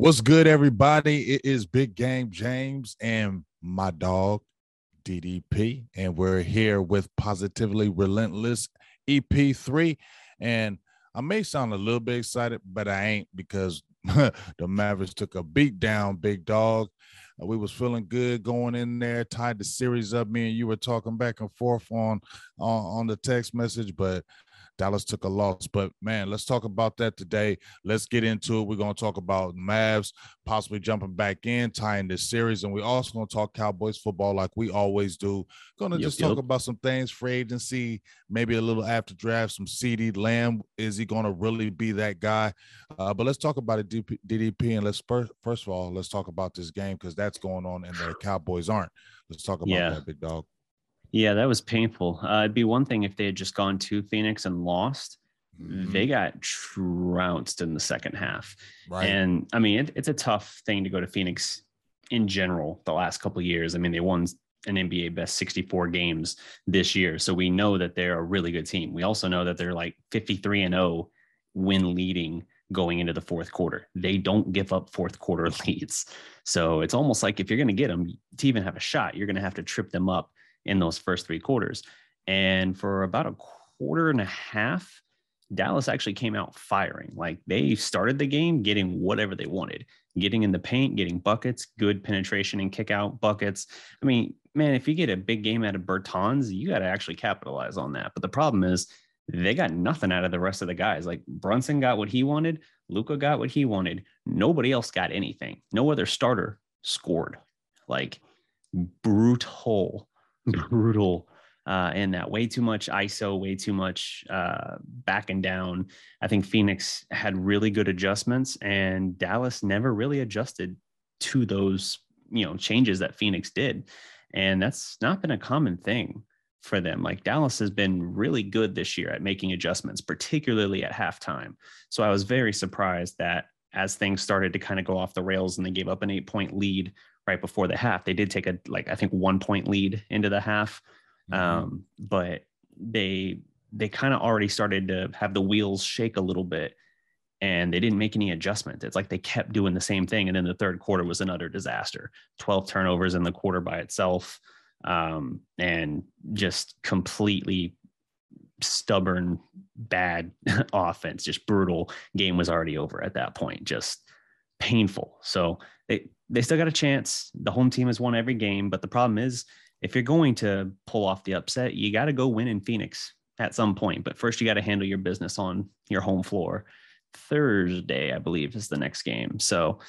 What's good, everybody? It is Big Game James and my dog DDP, and we're here with Positively Relentless EP3. And I may sound a little bit excited, but I ain't because the Mavericks took a beat down, big dog. Uh, we was feeling good going in there, tied the series up. Me and you were talking back and forth on on, on the text message, but Dallas took a loss, but man, let's talk about that today. Let's get into it. We're going to talk about Mavs possibly jumping back in, tying this series, and we're also going to talk Cowboys football like we always do. Going to yep, just yep. talk about some things, free agency, maybe a little after draft, some CeeDee Lamb. Is he going to really be that guy? Uh, but let's talk about it, DDP, and let's first, first of all, let's talk about this game because that's going on, and the Cowboys aren't. Let's talk about yeah. that, big dog. Yeah, that was painful. Uh, it'd be one thing if they had just gone to Phoenix and lost. Mm-hmm. They got trounced in the second half. Right. And I mean, it, it's a tough thing to go to Phoenix in general the last couple years. I mean, they won an NBA best 64 games this year. So we know that they're a really good team. We also know that they're like 53 and 0 win leading going into the fourth quarter. They don't give up fourth quarter leads. So it's almost like if you're going to get them to even have a shot, you're going to have to trip them up in those first three quarters. And for about a quarter and a half, Dallas actually came out firing. Like they started the game getting whatever they wanted, getting in the paint, getting buckets, good penetration and kick out buckets. I mean, man, if you get a big game out of Bertans, you got to actually capitalize on that. But the problem is they got nothing out of the rest of the guys. Like Brunson got what he wanted, Luka got what he wanted. Nobody else got anything. No other starter scored. Like brutal brutal uh, in that. Way too much ISO, way too much uh, backing down. I think Phoenix had really good adjustments, and Dallas never really adjusted to those you know changes that Phoenix did, and that's not been a common thing for them. Like Dallas has been really good this year at making adjustments, particularly at halftime. So I was very surprised that as things started to kind of go off the rails and they gave up an eight point lead right before the half. They did take a like I think one point lead into the half, mm-hmm. um, but they they kind of already started to have the wheels shake a little bit, and they didn't make any adjustment. It's like they kept doing the same thing, and then the third quarter was another disaster. Twelve turnovers in the quarter by itself, um, and just completely stubborn bad offense just brutal game was already over at that point just painful so they they still got a chance. The home team has won every game, but the problem is if you're going to pull off the upset, you got to go win in Phoenix at some point. But first, you got to handle your business on your home floor. Thursday, I believe, is the next game. So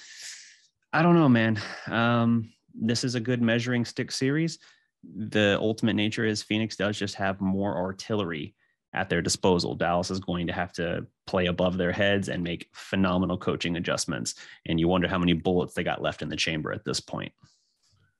I don't know, man. Um, this is a good measuring stick series. The ultimate nature is Phoenix does just have more artillery at their disposal. Dallas is going to have to play above their heads and make phenomenal coaching adjustments. And you wonder how many bullets they got left in the chamber at this point.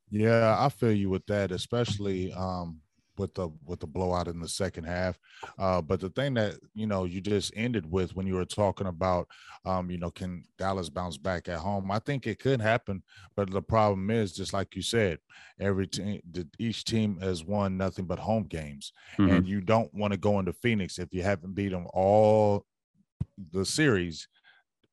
Yeah, I feel you with that, especially um, with the with the blowout in the second half. Uh, but the thing that you know you just ended with when you were talking about, um, you know, can Dallas bounce back at home? I think it could happen, but the problem is just like you said, every team, each team has won nothing but home games, mm-hmm. and you don't want to go into Phoenix if you haven't beat them all the series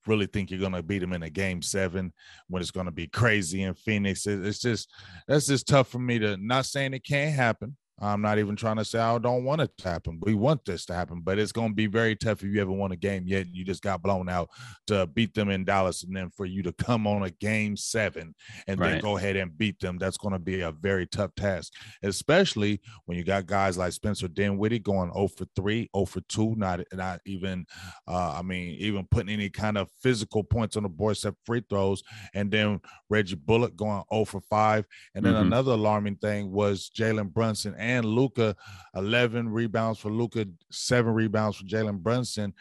really think you're going to beat them in a game seven when it's going to be crazy in Phoenix. It's just that's just tough for me to not saying it can't happen. I'm not even trying to say I don't want it to happen. We want this to happen, but it's going to be very tough if you ever won a game yet. and You just got blown out to beat them in Dallas, and then for you to come on a game seven and right. then go ahead and beat them, that's going to be a very tough task, especially when you got guys like Spencer Dinwiddie going 0 for 3, 0 for 2, not not even, uh, I mean, even putting any kind of physical points on the board except free throws, and then Reggie Bullock going 0 for 5, and then mm-hmm. another alarming thing was Jalen Brunson and Luka, 11 rebounds for Luka, seven rebounds for Jalen Brunson.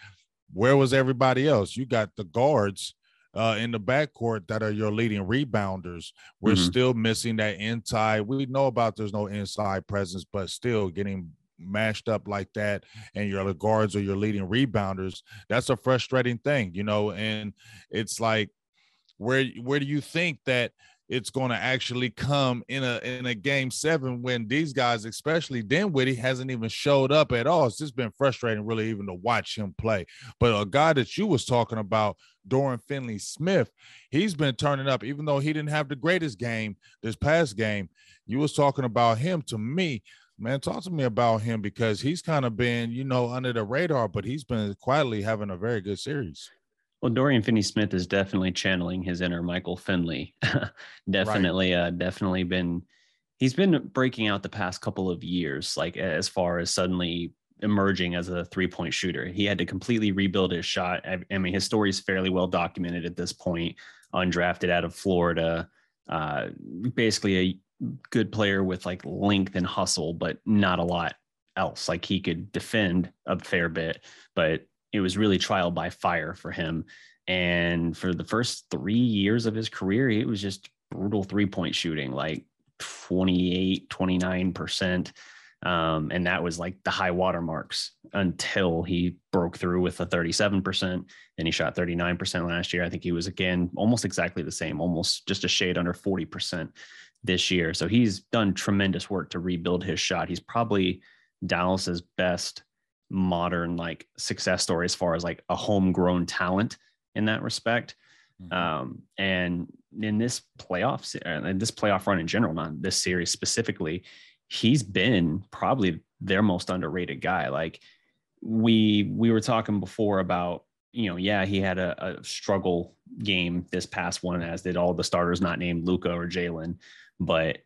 Where was everybody else? You got the guards uh, in the backcourt that are your leading rebounders. We're mm-hmm. still missing that inside. We know about there's no inside presence, but still getting mashed up like that and your guards are your leading rebounders that's a frustrating thing you know and it's like where where do you think that it's going to actually come in a in a game seven when these guys, especially Dinwiddie, hasn't even showed up at all. It's just been frustrating, really, even to watch him play. But a guy that you was talking about, Dorian Finley Smith, he's been turning up, even though he didn't have the greatest game this past game. You was talking about him to me. Man, talk to me about him because he's kind of been, you know, under the radar, but he's been quietly having a very good series. Well, Dorian Finney-Smith is definitely channeling his inner Michael Finley. definitely, right. uh, definitely been. He's been breaking out the past couple of years, like as far as suddenly emerging as a three-point shooter. He had to completely rebuild his shot. I, I mean, his story is fairly well documented at this point. Undrafted out of Florida, uh, basically a good player with like length and hustle, but not a lot else. Like he could defend a fair bit, but it was really trial by fire for him. And for the first three years of his career, it was just brutal three point shooting, like 28, 29%. Um, and that was like the high water marks until he broke through with a 37%. Then he shot 39% last year. I think he was again almost exactly the same, almost just a shade under 40% this year. So he's done tremendous work to rebuild his shot. He's probably Dallas's best modern like success story as far as like a homegrown talent in that respect. Mm-hmm. Um, and in this playoffs, and this playoff run in general, not this series specifically, he's been probably their most underrated guy. Like we we were talking before about, you know, yeah, he had a, a struggle game this past one, as did all the starters not named Luka or Jalen, but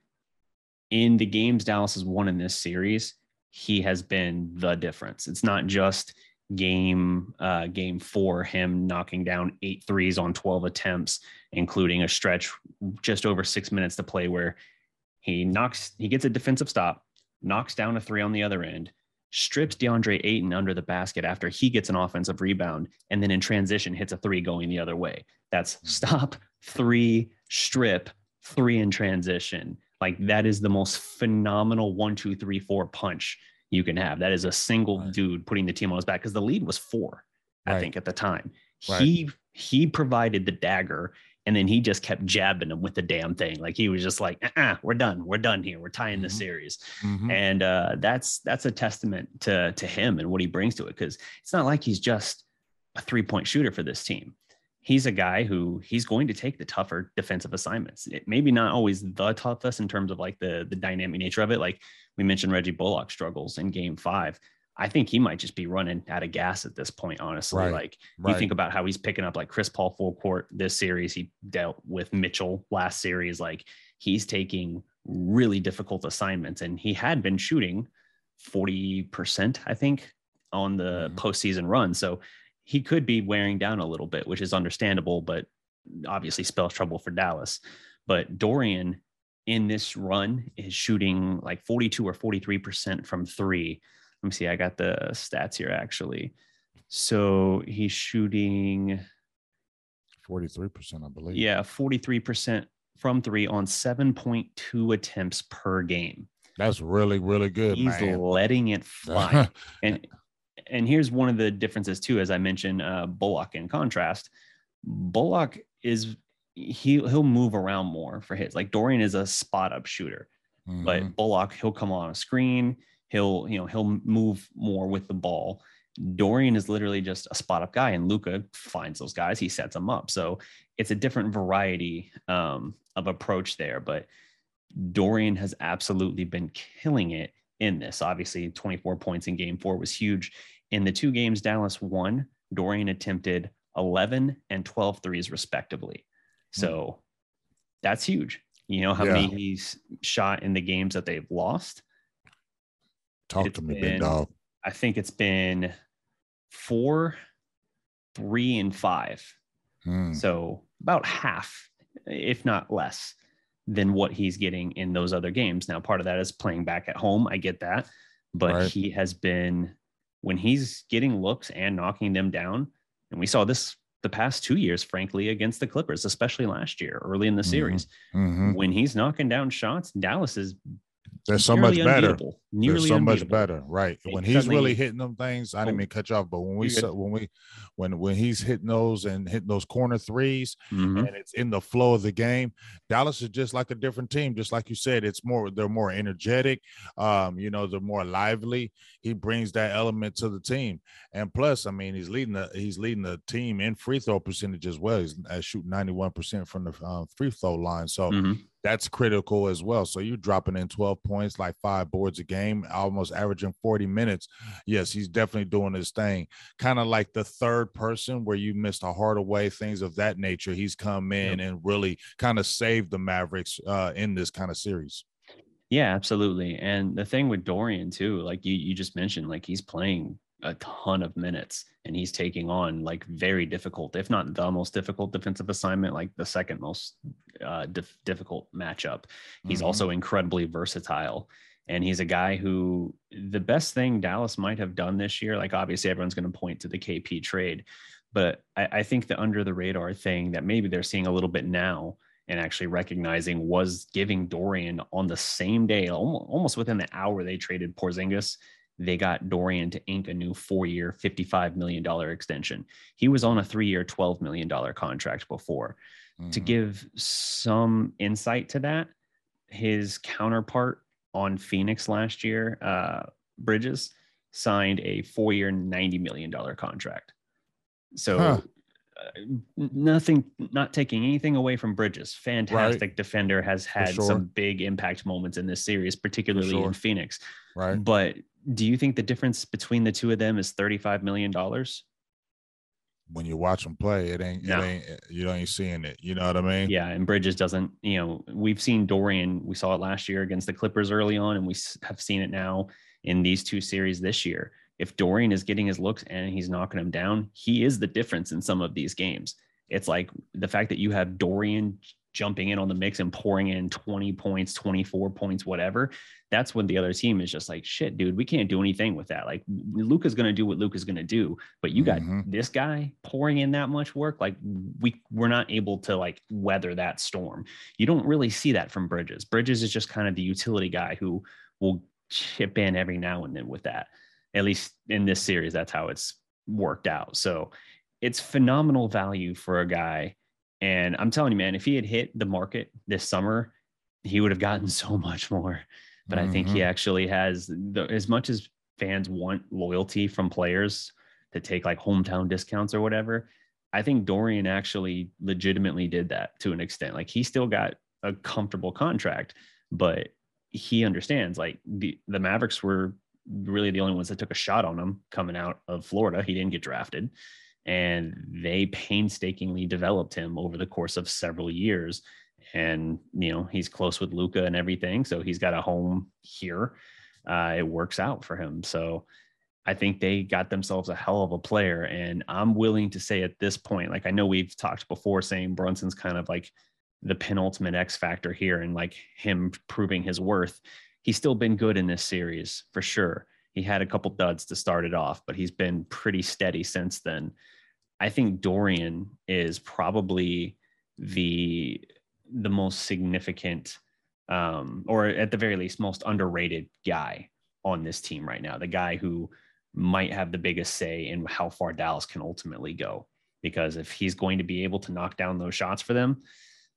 in the games Dallas has won in this series, he has been the difference. It's not just game uh, game four, him knocking down eight threes on 12 attempts, including a stretch just over six minutes to play where he knocks, he gets a defensive stop, knocks down a three on the other end, strips DeAndre Ayton under the basket after he gets an offensive rebound, and then in transition hits a three going the other way. That's hmm. stop, three, strip, three in transition. Like that is the most phenomenal one, two, three, four punch you can have. That is a single right. dude putting the team on his back because the lead was four, right. I think, at the time. Right. He he provided the dagger and then he just kept jabbing him with the damn thing. Like he was just like, uh-uh, "We're done. We're done here. We're tying mm-hmm. the series." Mm-hmm. And uh, that's that's a testament to to him and what he brings to it because it's not like he's just a three point shooter for this team he's a guy who he's going to take the tougher defensive assignments. It, maybe not always the toughest in terms of like the the dynamic nature of it. Like we mentioned, Reggie Bullock struggles in Game Five. I think he might just be running out of gas at this point. Honestly, right. like right. you think about how he's picking up like Chris Paul full court this series. He dealt with Mitchell last series. Like he's taking really difficult assignments, and he had been shooting forty percent, I think, on the mm-hmm. postseason run. So he could be wearing down a little bit, which is understandable, but obviously spells trouble for Dallas. But Dorian in this run is shooting like 42 or 43% from three. Let me see, I got the stats here actually. So he's shooting 43%, I believe. Yeah, 43% from three on 7.2 attempts per game. That's really, really good. He's man. letting it fly. and and here's one of the differences too, as I mentioned, uh, Bullock in contrast. Bullock is he he'll move around more for his. Like Dorian is a spot up shooter, mm-hmm. but Bullock he'll come on a screen. He'll you know he'll move more with the ball. Dorian is literally just a spot up guy, and Luka finds those guys. He sets them up. So it's a different variety um, of approach there. But Dorian has absolutely been killing it in this. Obviously, 24 points in game four was huge. In the two games Dallas won, Dorian attempted 11 and 12 threes respectively. So mm. that's huge. You know how yeah. many he's shot in the games that they've lost? Talk it's to me, been, big dog. I think it's been four, three, and five. Hmm. So about half, if not less than what he's getting in those other games. Now, part of that is playing back at home. I get that. But right. he has been, when he's getting looks and knocking them down, and we saw this the past two years, frankly, against the Clippers, especially last year, early in the mm-hmm. series, mm-hmm. when he's knocking down shots, Dallas is They're so much better. Nearly so much better, right? When he's really hitting them things, I didn't oh. mean cut you off, but when we when we when when he's hitting those and hitting those corner 3s mm-hmm. and it's in the flow of the game, Dallas is just like a different team. Just like you said, it's more they're more energetic. Um, you know, they're more lively. He brings that element to the team, and plus, I mean, he's leading the he's leading the team in free throw percentage as well. He's uh, shooting ninety one percent from the uh, free throw line, so. Mm-hmm that's critical as well. So you're dropping in 12 points, like five boards a game, almost averaging 40 minutes. Yes, he's definitely doing his thing. Kind of like the third person where you missed a Hardaway, things of that nature. He's come in yep. and really kind of saved the Mavericks uh, in this kind of series. Yeah, absolutely. And the thing with Dorian too, like you you just mentioned, like he's playing a ton of minutes and he's taking on like very difficult, if not the most difficult defensive assignment, like the second most uh, dif- difficult matchup. He's mm-hmm. also incredibly versatile. And he's a guy who the best thing Dallas might have done this year, like obviously everyone's going to point to the KP trade, but I, I think the under the radar thing that maybe they're seeing a little bit now and actually recognizing was giving Dorian on the same day, almost within the hour they traded Porzingis, they got Dorian to ink a new four year, $55 million extension. He was on a three year, $12 million contract before. Mm-hmm. To give some insight to that, his counterpart on Phoenix last year, uh, Bridges, signed a four year, $90 million contract. So, huh. Nothing, not taking anything away from Bridges. Fantastic right. defender, has had sure. some big impact moments in this series, particularly sure. in Phoenix. Right. But do you think the difference between the two of them is $35 million? When you watch them play, it ain't, no. it ain't, you ain't seeing it. You know what I mean? Yeah. And Bridges doesn't, you know, we've seen Dorian, we saw it last year against the Clippers early on, and we have seen it now in these two series this year. If Dorian is getting his looks and he's knocking them down, he is the difference in some of these games. It's like the fact that you have Dorian jumping in on the mix and pouring in 20 points, 24 points, whatever, that's when the other team is just like, shit, dude, we can't do anything with that. Like Luka's going to do what Luka's going to do, but you got mm-hmm. this guy pouring in that much work. Like we, we're not able to like weather that storm. You don't really see that from Bridges. Bridges is just kind of the utility guy who will chip in every now and then with that. At least in this series, that's how it's worked out. So it's phenomenal value for a guy and I'm telling you, man, if he had hit the market this summer, he would have gotten so much more. But mm-hmm. I think he mm-hmm. actually has the, as much as fans want loyalty from players to take like hometown discounts or whatever. I think Dorian actually legitimately did that to an extent. Like he still got a comfortable contract, but he understands like the, the Mavericks were really the only ones that took a shot on him coming out of Florida. He didn't get drafted. And they painstakingly developed him over the course of several years. And you know he's close with Luka and everything. So he's got a home here. Uh, it works out for him. So I think they got themselves a hell of a player. And I'm willing to say at this point like I know we've talked before saying Brunson's kind of like the penultimate X factor here and like him proving his worth he's still been good in this series for sure he had a couple duds to start it off, but he's been pretty steady since then. I think Dorian is probably the the most significant um, or at the very least most underrated guy on this team right now. The guy who might have the biggest say in how far Dallas can ultimately go. Because if he's going to be able to knock down those shots for them,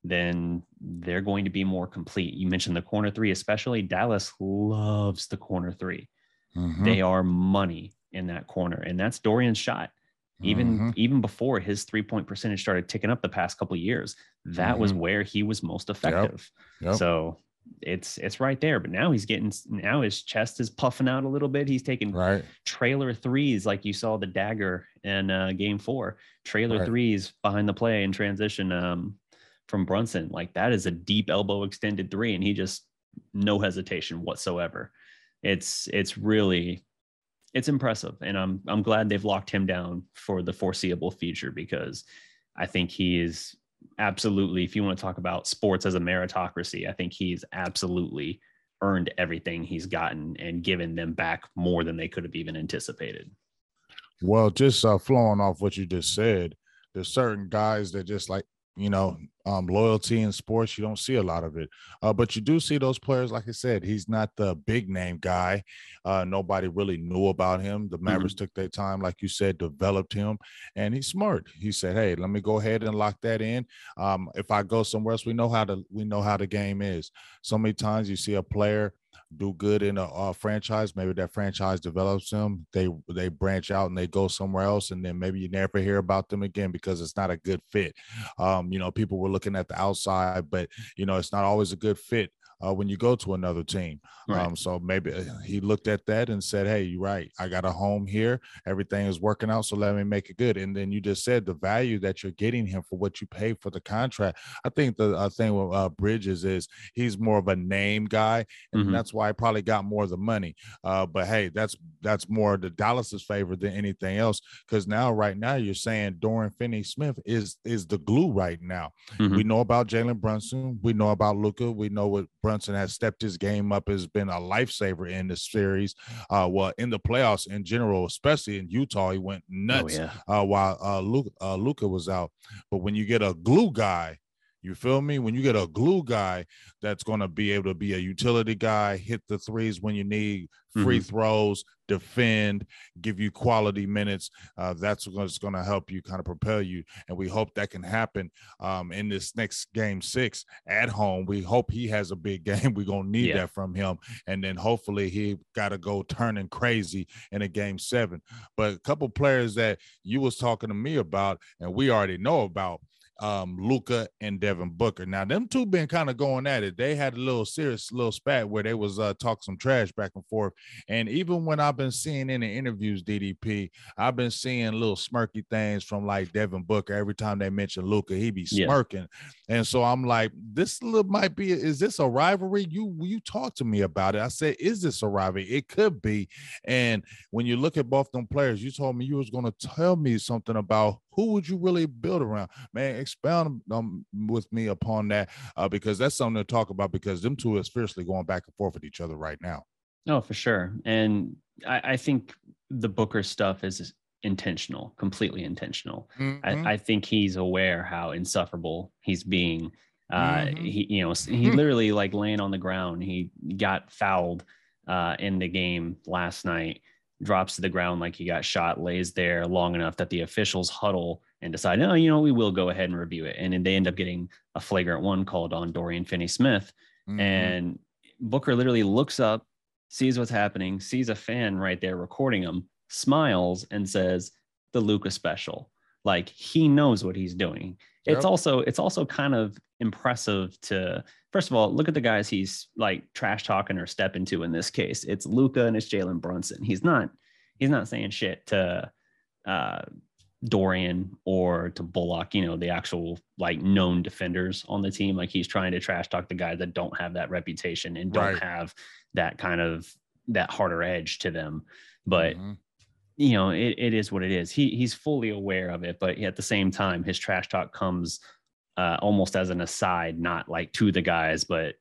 then they're going to be more complete. You mentioned the corner three, especially Dallas loves the corner three. Mm-hmm. They are money in that corner, and that's Dorian's shot. Even mm-hmm. even before his three point percentage started ticking up the past couple years, that mm-hmm. was where he was most effective. Yep. Yep. So it's it's right there. But now he's getting now his chest is puffing out a little bit. He's taking right. trailer threes like you saw the dagger in uh, game four. Trailer right. threes behind the play in transition um, from Brunson. Like that is a deep elbow extended three, and he just no hesitation whatsoever it's it's really it's impressive and i'm i'm glad they've locked him down for the foreseeable future because i think he is absolutely if you want to talk about sports as a meritocracy i think he's absolutely earned everything he's gotten and given them back more than they could have even anticipated well just uh, flowing off what you just said there's certain guys that just like you know, um, loyalty in sports. You don't see a lot of it, uh, but you do see those players. Like I said, he's not the big name guy. Uh, nobody really knew about him. The Mavericks mm-hmm. took their time, like you said, developed him, and he's smart. He said, "Hey, let me go ahead and lock that in. Um, if I go somewhere else, we know how to we know how the game is. So many times you see a player." Do good in a, a, franchise, maybe that franchise develops them. They they branch out and they go somewhere else, and then maybe you never hear about them again because it's not a good fit. Um, you know, people were looking at the outside, but you know, it's not always a good fit uh, when you go to another team. Right. Um, so maybe uh, he looked at that and said, "Hey, you're right. I got a home here. Everything is working out. So let me make it good." And then you just said the value that you're getting him for what you pay for the contract. I think the uh, thing with uh, Bridges is he's more of a name guy, and mm-hmm. that's why he probably got more of the money. Uh, but hey, that's that's more the Dallas's favor than anything else because now, right now, you're saying Dorian Finney-Smith is is the glue right now. Mm-hmm. We know about Jalen Brunson. We know about Luka. We know what Brunson has stepped his game up, has been a lifesaver in this series. Uh, well, in the playoffs in general, especially in Utah, he went oh, nuts oh, yeah. uh, while uh, Luka, uh, Luka was out. But when you get a glue guy you feel me? When you get a glue guy that's going to be able to be a utility guy, hit the threes when you need, free mm-hmm. throws, defend, give you quality minutes, uh, that's what's going to help you kind of propel you. And we hope that can happen um, in this next game six at home. We hope he has a big game. We're going to need yeah. that from him. And then hopefully he got to go turning crazy in a game seven. But a couple players that you was talking to me about and we already know about um, Luka and Devin Booker. Now, them two been kind of going at it. They had a little serious little spat where they was uh, talking some trash back and forth. And even when I've been seeing in the interviews, DDP, I've been seeing little smirky things from like Devin Booker. Every time they mention Luka, he be smirking. Yeah. And so I'm like, this little might be. Is this a rivalry? You you talk to me about it. I said, is this a rivalry? It could be. And when you look at both them players, you told me you was going to tell me something about who would you really build around? Man, expound um, with me upon that uh, because that's something to talk about because them two is fiercely going back and forth with each other right now. Oh, for sure. And I, I think the Booker stuff is intentional, completely intentional. Mm-hmm. I, I, think he's aware how insufferable he's being. Uh, mm-hmm. He, you know, he literally like laying on the ground. He got fouled uh, in the game last night drops to the ground like he got shot, lays there long enough that the officials huddle and decide, oh, you know, we will go ahead and review it. And then they end up getting a flagrant one called on Dorian Finney Smith. Mm-hmm. And Booker literally looks up, sees what's happening, sees a fan right there recording him, smiles, and says, the Luka special. Like he knows what he's doing. Yep. It's also it's also kind of impressive to first of all look at the guys he's like trash talking or stepping to in this case. It's Luka and it's Jalen Brunson. He's not he's not saying shit to uh, Dorian or to Bullock, you know, the actual like known defenders on the team. Like he's trying to trash talk the guys that don't have that reputation and don't right. have that kind of that harder edge to them. But mm-hmm you know, it, it is what it is. He he's fully aware of it, but at the same time, his trash talk comes uh, almost as an aside, not like to the guys, but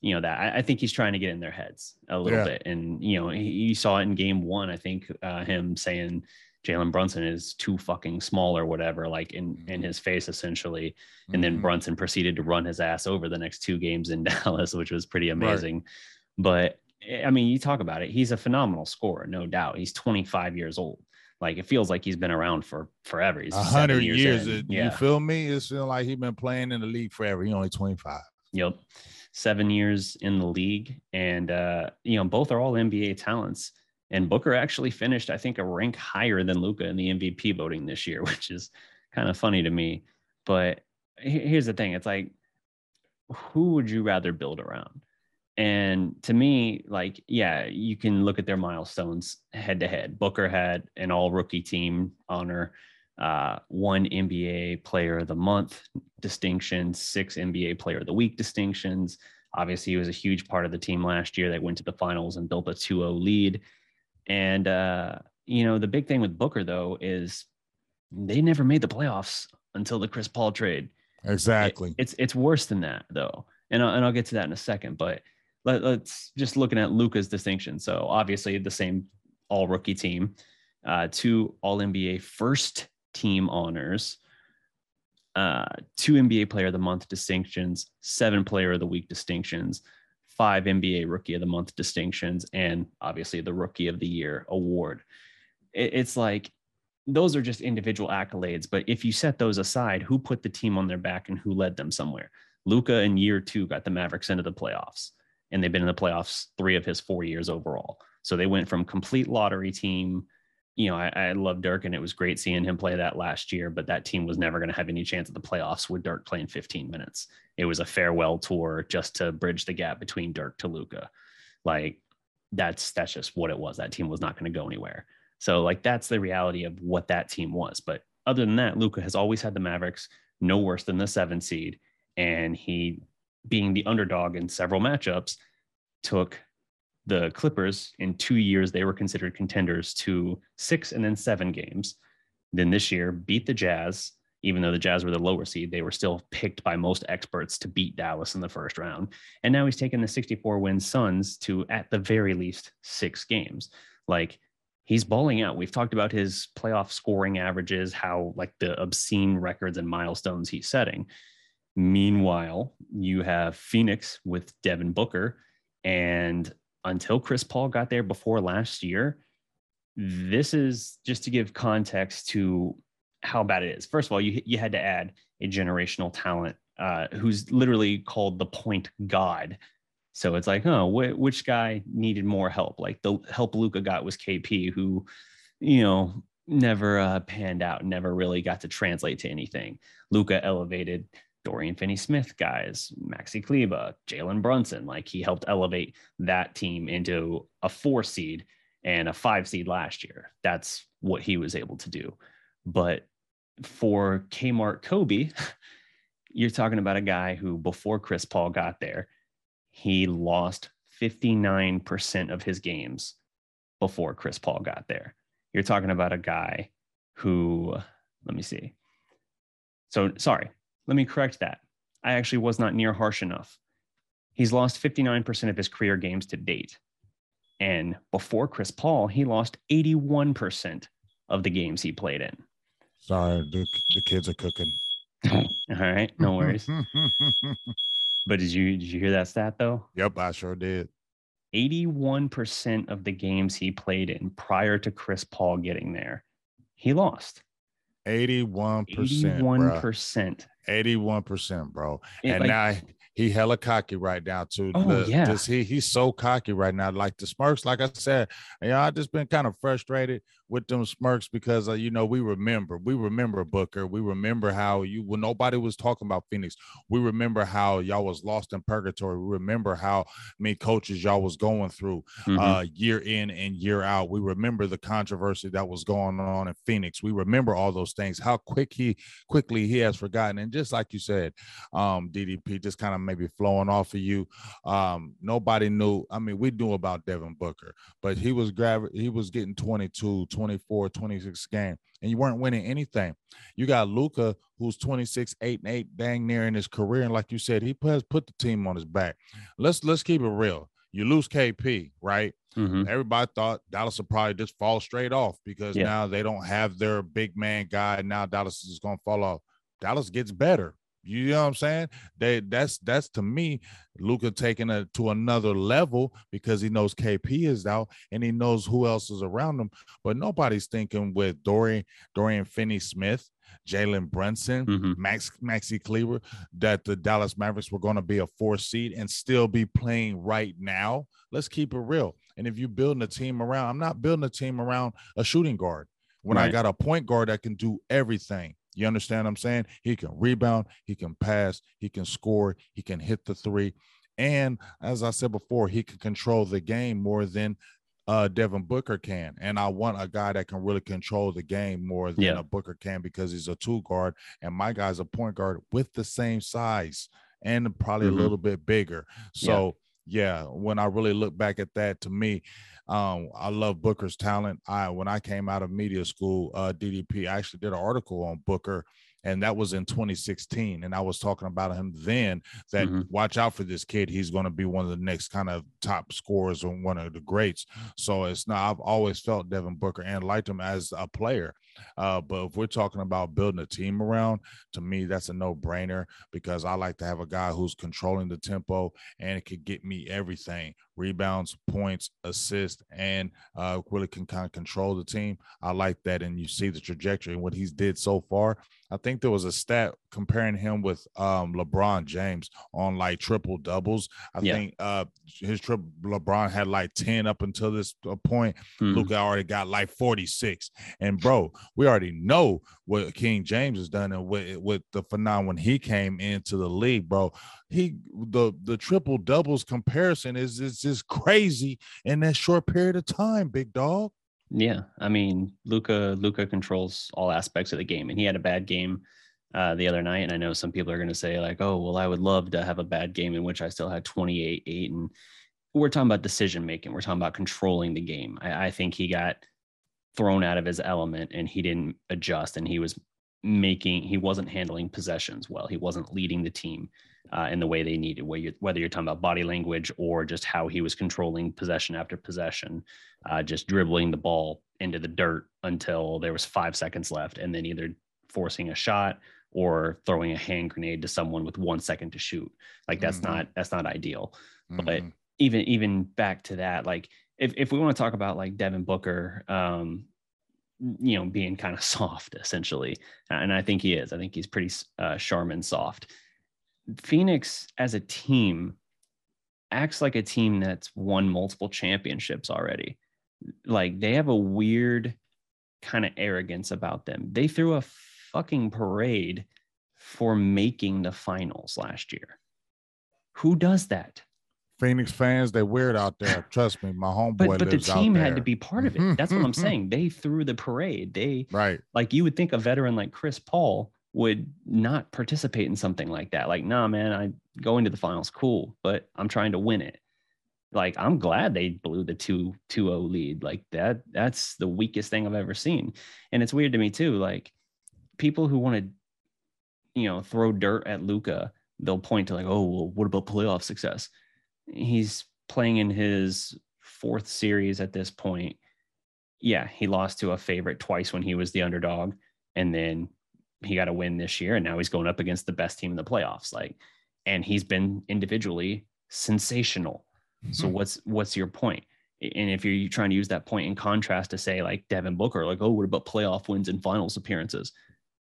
you know that I, I think he's trying to get in their heads a little yeah. bit. And you know, he, you saw it in game one. I think uh, him saying Jalen Brunson is too fucking small or whatever, like in in mm-hmm. his face essentially. And mm-hmm. then Brunson proceeded to run his ass over the next two games in Dallas, which was pretty amazing. Right. But I mean, you talk about it. He's a phenomenal scorer, no doubt. He's 25 years old. Like it feels like he's been around for forever. He's hundred years. years it, yeah. You feel me? It's feeling like he's been playing in the league forever. He's only 25. Yep. Seven years in the league. And uh, you know, both are all NBA talents. And Booker actually finished, I think, a rank higher than Luka in the MVP voting this year, which is kind of funny to me. But here's the thing: it's like, who would you rather build around? And to me, like, yeah, you can look at their milestones head to head. Booker had an all rookie team honor, uh, one NBA player of the month distinction, six NBA player of the week distinctions. Obviously, he was a huge part of the team last year. They went to the finals and built a 2 0 lead. And, uh, you know, the big thing with Booker, though, is they never made the playoffs until the Chris Paul trade. Exactly. It, it's it's worse than that, though. And I'll, and I'll get to that in a second. But let, us just looking at Luka's distinction. So obviously the same all rookie team, uh, two all NBA first team honors, uh, two NBA Player of the Month distinctions, seven Player of the Week distinctions, five NBA Rookie of the Month distinctions, and obviously the Rookie of the Year award. It, it's like those are just individual accolades. But if you set those aside, who put the team on their back and who led them somewhere? Luka in year two got the Mavericks into the playoffs, and they've been in the playoffs three of his four years overall. So they went from complete lottery team. You know, I, I love Dirk, and it was great seeing him play that last year. But that team was never going to have any chance at the playoffs with Dirk playing 15 minutes. It was a farewell tour just to bridge the gap between Dirk to Luka. Like that's that's just what it was. That team was not going to go anywhere. So like that's the reality of what that team was. But other than that, Luka has always had the Mavericks no worse than the seven seed, and he, being the underdog in several matchups, took the Clippers in two years they were considered contenders to six and then seven games. Then this year beat the Jazz, even though the Jazz were the lower seed, they were still picked by most experts to beat Dallas in the first round. And now he's taken the 64 win Suns to, at the very least, six games. Like he's balling out. We've talked about his playoff scoring averages, how like the obscene records and milestones he's setting. Meanwhile, you have Phoenix with Devin Booker. And until Chris Paul got there before last year, this is just to give context to how bad it is. First of all, you, you had to add a generational talent uh, who's literally called the point god so it's like, oh, wh- which guy needed more help? Like the help Luka got was KP, who, you know, never uh, panned out, never really got to translate to anything. Luka elevated Dorian Finney-Smith guys, Maxi Kleber, Jalen Brunson. Like he helped elevate that team into a four seed and a five seed last year. That's what he was able to do. But for Kmart Kobe, you're talking about a guy who before Chris Paul got there he lost 59% of his games before Chris Paul got there. You're talking about a guy who, let me see. So, sorry, let me correct that. I actually was not near harsh enough. He's lost 59% of his career games to date. And before Chris Paul, he lost 81% of the games he played in. Sorry, the, the kids are cooking. All right, no worries. But did you did you hear that stat though? Yep, I sure did. 81% of the games he played in prior to Chris Paul getting there, he lost. 81%. 81%. 81%, bro. It, and like, now he hella cocky right now too. Oh, the, yeah. He he's so cocky right now. Like the Smirks, like I said, you know, I just been kind of frustrated with them Smirks because uh, you know we remember we remember Booker. We remember how you when nobody was talking about Phoenix. We remember how y'all was lost in purgatory. We remember how many coaches y'all was going through mm-hmm. uh, year in and year out. We remember the controversy that was going on in Phoenix. We remember all those things. How quick he quickly he has forgotten. And just like you said, um, DDP just kind of maybe flowing off of you. Um, nobody knew. I mean, we knew about Devin Booker, but he was grabbing. He was getting 22, 24, 26 game, and you weren't winning anything. You got Luka, who's 26, 8 and 8, dang near in his career. And like you said, he has put the team on his back. Let's let's keep it real. You lose KP, right? Mm-hmm. Everybody thought Dallas would probably just fall straight off because yeah. now they don't have their big man guy. Now Dallas is going to fall off. Dallas gets better. You know what I'm saying? They that's that's to me, Luka taking it to another level because he knows KP is out and he knows who else is around him. But nobody's thinking with Dorian Dorian Finney Smith, Jalen Brunson, mm-hmm. Max Maxi Kleber, that the Dallas Mavericks were going to be a four seed and still be playing right now. Let's keep it real. And if you're building a team around, I'm not building a team around a shooting guard. When right. I got a point guard that can do everything, you understand what I'm saying? He can rebound, he can pass, he can score, he can hit the three. And as I said before, he can control the game more than uh, Devin Booker can. And I want a guy that can really control the game more than yeah. a Booker can because he's a two guard. And my guy's a point guard with the same size and probably mm-hmm. a little bit bigger. So, yeah. when I really look back at that, to me, um, I love Booker's talent. I when I came out of media school, uh, DDP, I actually did an article on Booker and that was in 2016. And I was talking about him then that mm-hmm. watch out for this kid. He's going to be one of the next kind of top scorers and one of the greats. So it's not, I've always felt Devin Booker and liked him as a player. Uh, but if we're talking about building a team around, to me, that's a no brainer because I like to have a guy who's controlling the tempo and it could get me everything rebounds, points, assists, and uh, really can kind of control the team. I like that. And you see the trajectory and what he's did so far. I think there was a stat comparing him with um, LeBron James on like triple doubles. I yeah. think uh, his triple LeBron had like 10 up until this uh, point. Mm. Luka already got like 46. And bro, we already know what King James has done and with, with the phenomenon when he came into the league, bro. He the the triple doubles comparison is is just crazy in that short period of time, big dog. Yeah, I mean, Luka Luka controls all aspects of the game, and he had a bad game uh, the other night. And I know some people are going to say like, "Oh, well, I would love to have a bad game in which I still had 28, eight." And we're talking about decision making. We're talking about controlling the game. I, I think he got thrown out of his element, and he didn't adjust, and he was making he wasn't handling possessions well. He wasn't leading the team uh, in the way they needed, whether you're, whether you're talking about body language or just how he was controlling possession after possession, uh, just dribbling the ball into the dirt until there was five seconds left, and then either forcing a shot or throwing a hand grenade to someone with one second to shoot. Like that's mm-hmm. not that's not ideal. Mm-hmm. But even even back to that, like if if we want to talk about like Devin Booker, um, you know, being kind of soft essentially, and I think he is. I think he's pretty uh, Charmin soft. Phoenix as a team acts like a team that's won multiple championships already. Like they have a weird kind of arrogance about them. They threw a fucking parade for making the finals last year. Who does that? Phoenix fans, they're weird out there. Trust me, my homeboy. But, but the team had to be part of it. That's what I'm saying. They threw the parade. They right. Like you would think a veteran like Chris Paul would not participate in something like that. Like, nah, man, I go into the finals, cool, but I'm trying to win it. Like, I'm glad they blew the 2 2 lead. Like, that, that's the weakest thing I've ever seen. And it's weird to me, too. Like, people who want to, you know, throw dirt at Luka, they'll point to, like, oh, well, what about playoff success? He's playing in his fourth series at this point. Yeah, he lost to a favorite twice when he was the underdog. And then he got a win this year and now he's going up against the best team in the playoffs like and he's been individually sensational mm-hmm. so what's what's your point? point and if you're trying to use that point in contrast to say like Devin Booker like oh what about playoff wins and finals appearances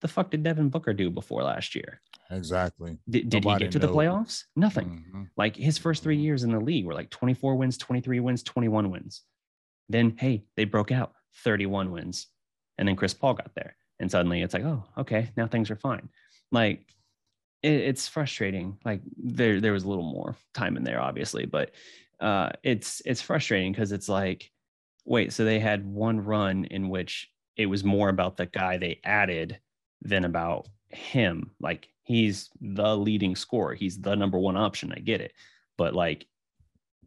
the fuck did Devin Booker do before last year? Exactly. Did, he get to the playoffs? Nothing. Mm-hmm. like his first 3 years in the league were like 24 wins 23 wins 21 wins. Then hey they broke out 31 wins. And then Chris Paul got there. And suddenly it's like oh okay now things are fine. Like it, it's frustrating. Like there there was a little more time in there obviously but uh it's it's frustrating because it's like wait so they had one run in which it was more about the guy they added than about him. Like he's the leading scorer. He's the number one option. I get it. But like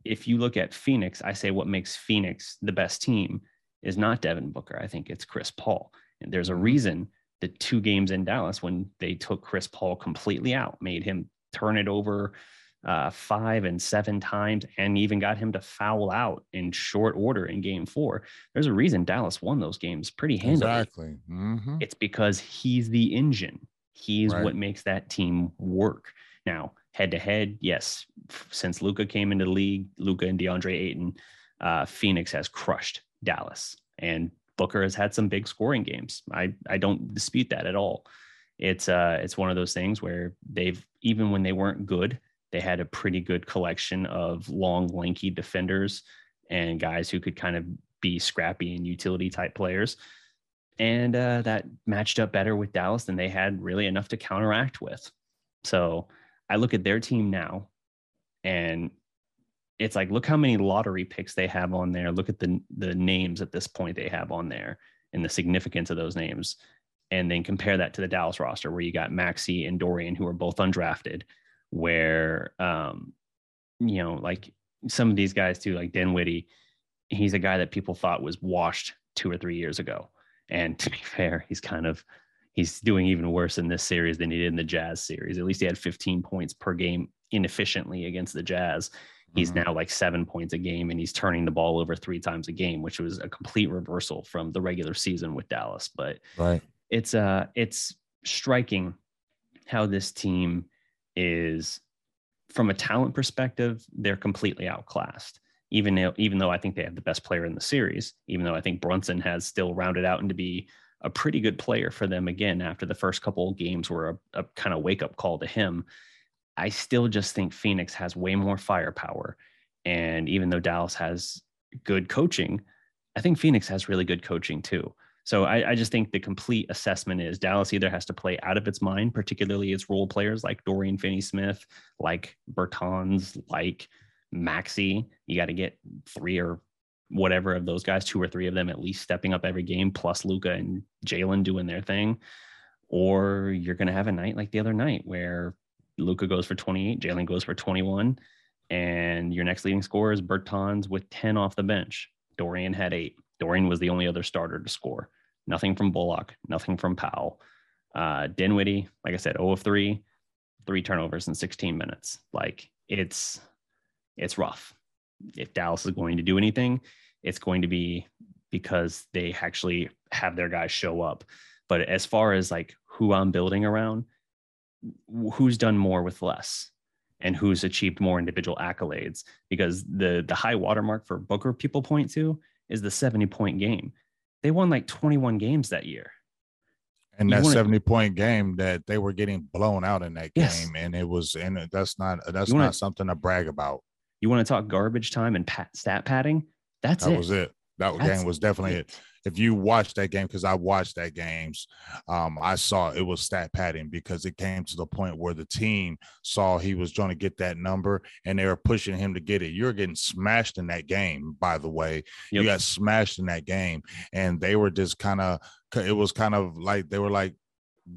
if you look at phoenix i say what makes phoenix the best team is not devin booker. I think it's chris paul. And there's a mm-hmm. reason the two games in Dallas when they took Chris Paul completely out, made him turn it over uh, five and seven times, and even got him to foul out in short order in game four. There's a reason Dallas won those games pretty handily. Exactly. Mm-hmm. It's because he's the engine. He's right. what makes that team work. Now, head to head, yes, since Luka came into the league, Luka and DeAndre Ayton, uh, Phoenix has crushed Dallas. And Booker has had some big scoring games. I I don't dispute that at all. It's uh it's one of those things where they've even when they weren't good, they had a pretty good collection of long, lanky defenders and guys who could kind of be scrappy and utility type players. And uh, that matched up better with Dallas than they had really enough to counteract with. So I look at their team now, and it's like look how many lottery picks they have on there. Look at the the names at this point they have on there and the significance of those names. And then compare that to the Dallas roster where you got Maxi and Dorian who are both undrafted, where um, you know, like some of these guys too, like Dinwiddie, he's a guy that people thought was washed two or three years ago. And to be fair, he's kind of he's doing even worse in this series than he did in the Jazz series. At least he had 15 points per game inefficiently against the Jazz. He's mm-hmm. now like seven points a game and he's turning the ball over three times a game, which was a complete reversal from the regular season with Dallas. But right. it's uh it's striking how this team is from a talent perspective, they're completely outclassed. Even though, even though I think they have the best player in the series, even though I think Brunson has still rounded out into be a pretty good player for them again after the first couple of games were a, a kind of wake up call to him. I still just think Phoenix has way more firepower. And even though Dallas has good coaching, I think Phoenix has really good coaching too. So I, I, just think the complete assessment is Dallas either has to play out of its mind, particularly its role players like Dorian Finney Smith, like Bertans, like Maxi. You got to get three or whatever of those guys, two or three of them at least stepping up every game, plus Luka and Jalen doing their thing. Or you're going to have a night like the other night where Luka goes for 28, Jalen goes for 21, and your next leading scorer is Bertans with 10 off the bench. Dorian had eight. Dorian was the only other starter to score. Nothing from Bullock, nothing from Powell. Uh, Dinwiddie, like I said, 0 of 3, three turnovers in 16 minutes. Like it's it's rough. If Dallas is going to do anything, it's going to be because they actually have their guys show up. But as far as like who I'm building around, who's done more with less and who's achieved more individual accolades because the the high watermark for Booker people point to is the 70 point game. They won like 21 games that year. And that 70 point game that they were getting blown out in that yes. game. And it was, and that's not, that's wanna, not something to brag about. You want to talk garbage time and pat, stat padding? That's that it. was it. That That's game was definitely it. If you watch that game, because I watched that games, um, I saw it was stat padding because it came to the point where the team saw he was trying to get that number and they were pushing him to get it. You're getting smashed in that game, by the way. Yep. You got smashed in that game, and they were just kind of. It was kind of like they were like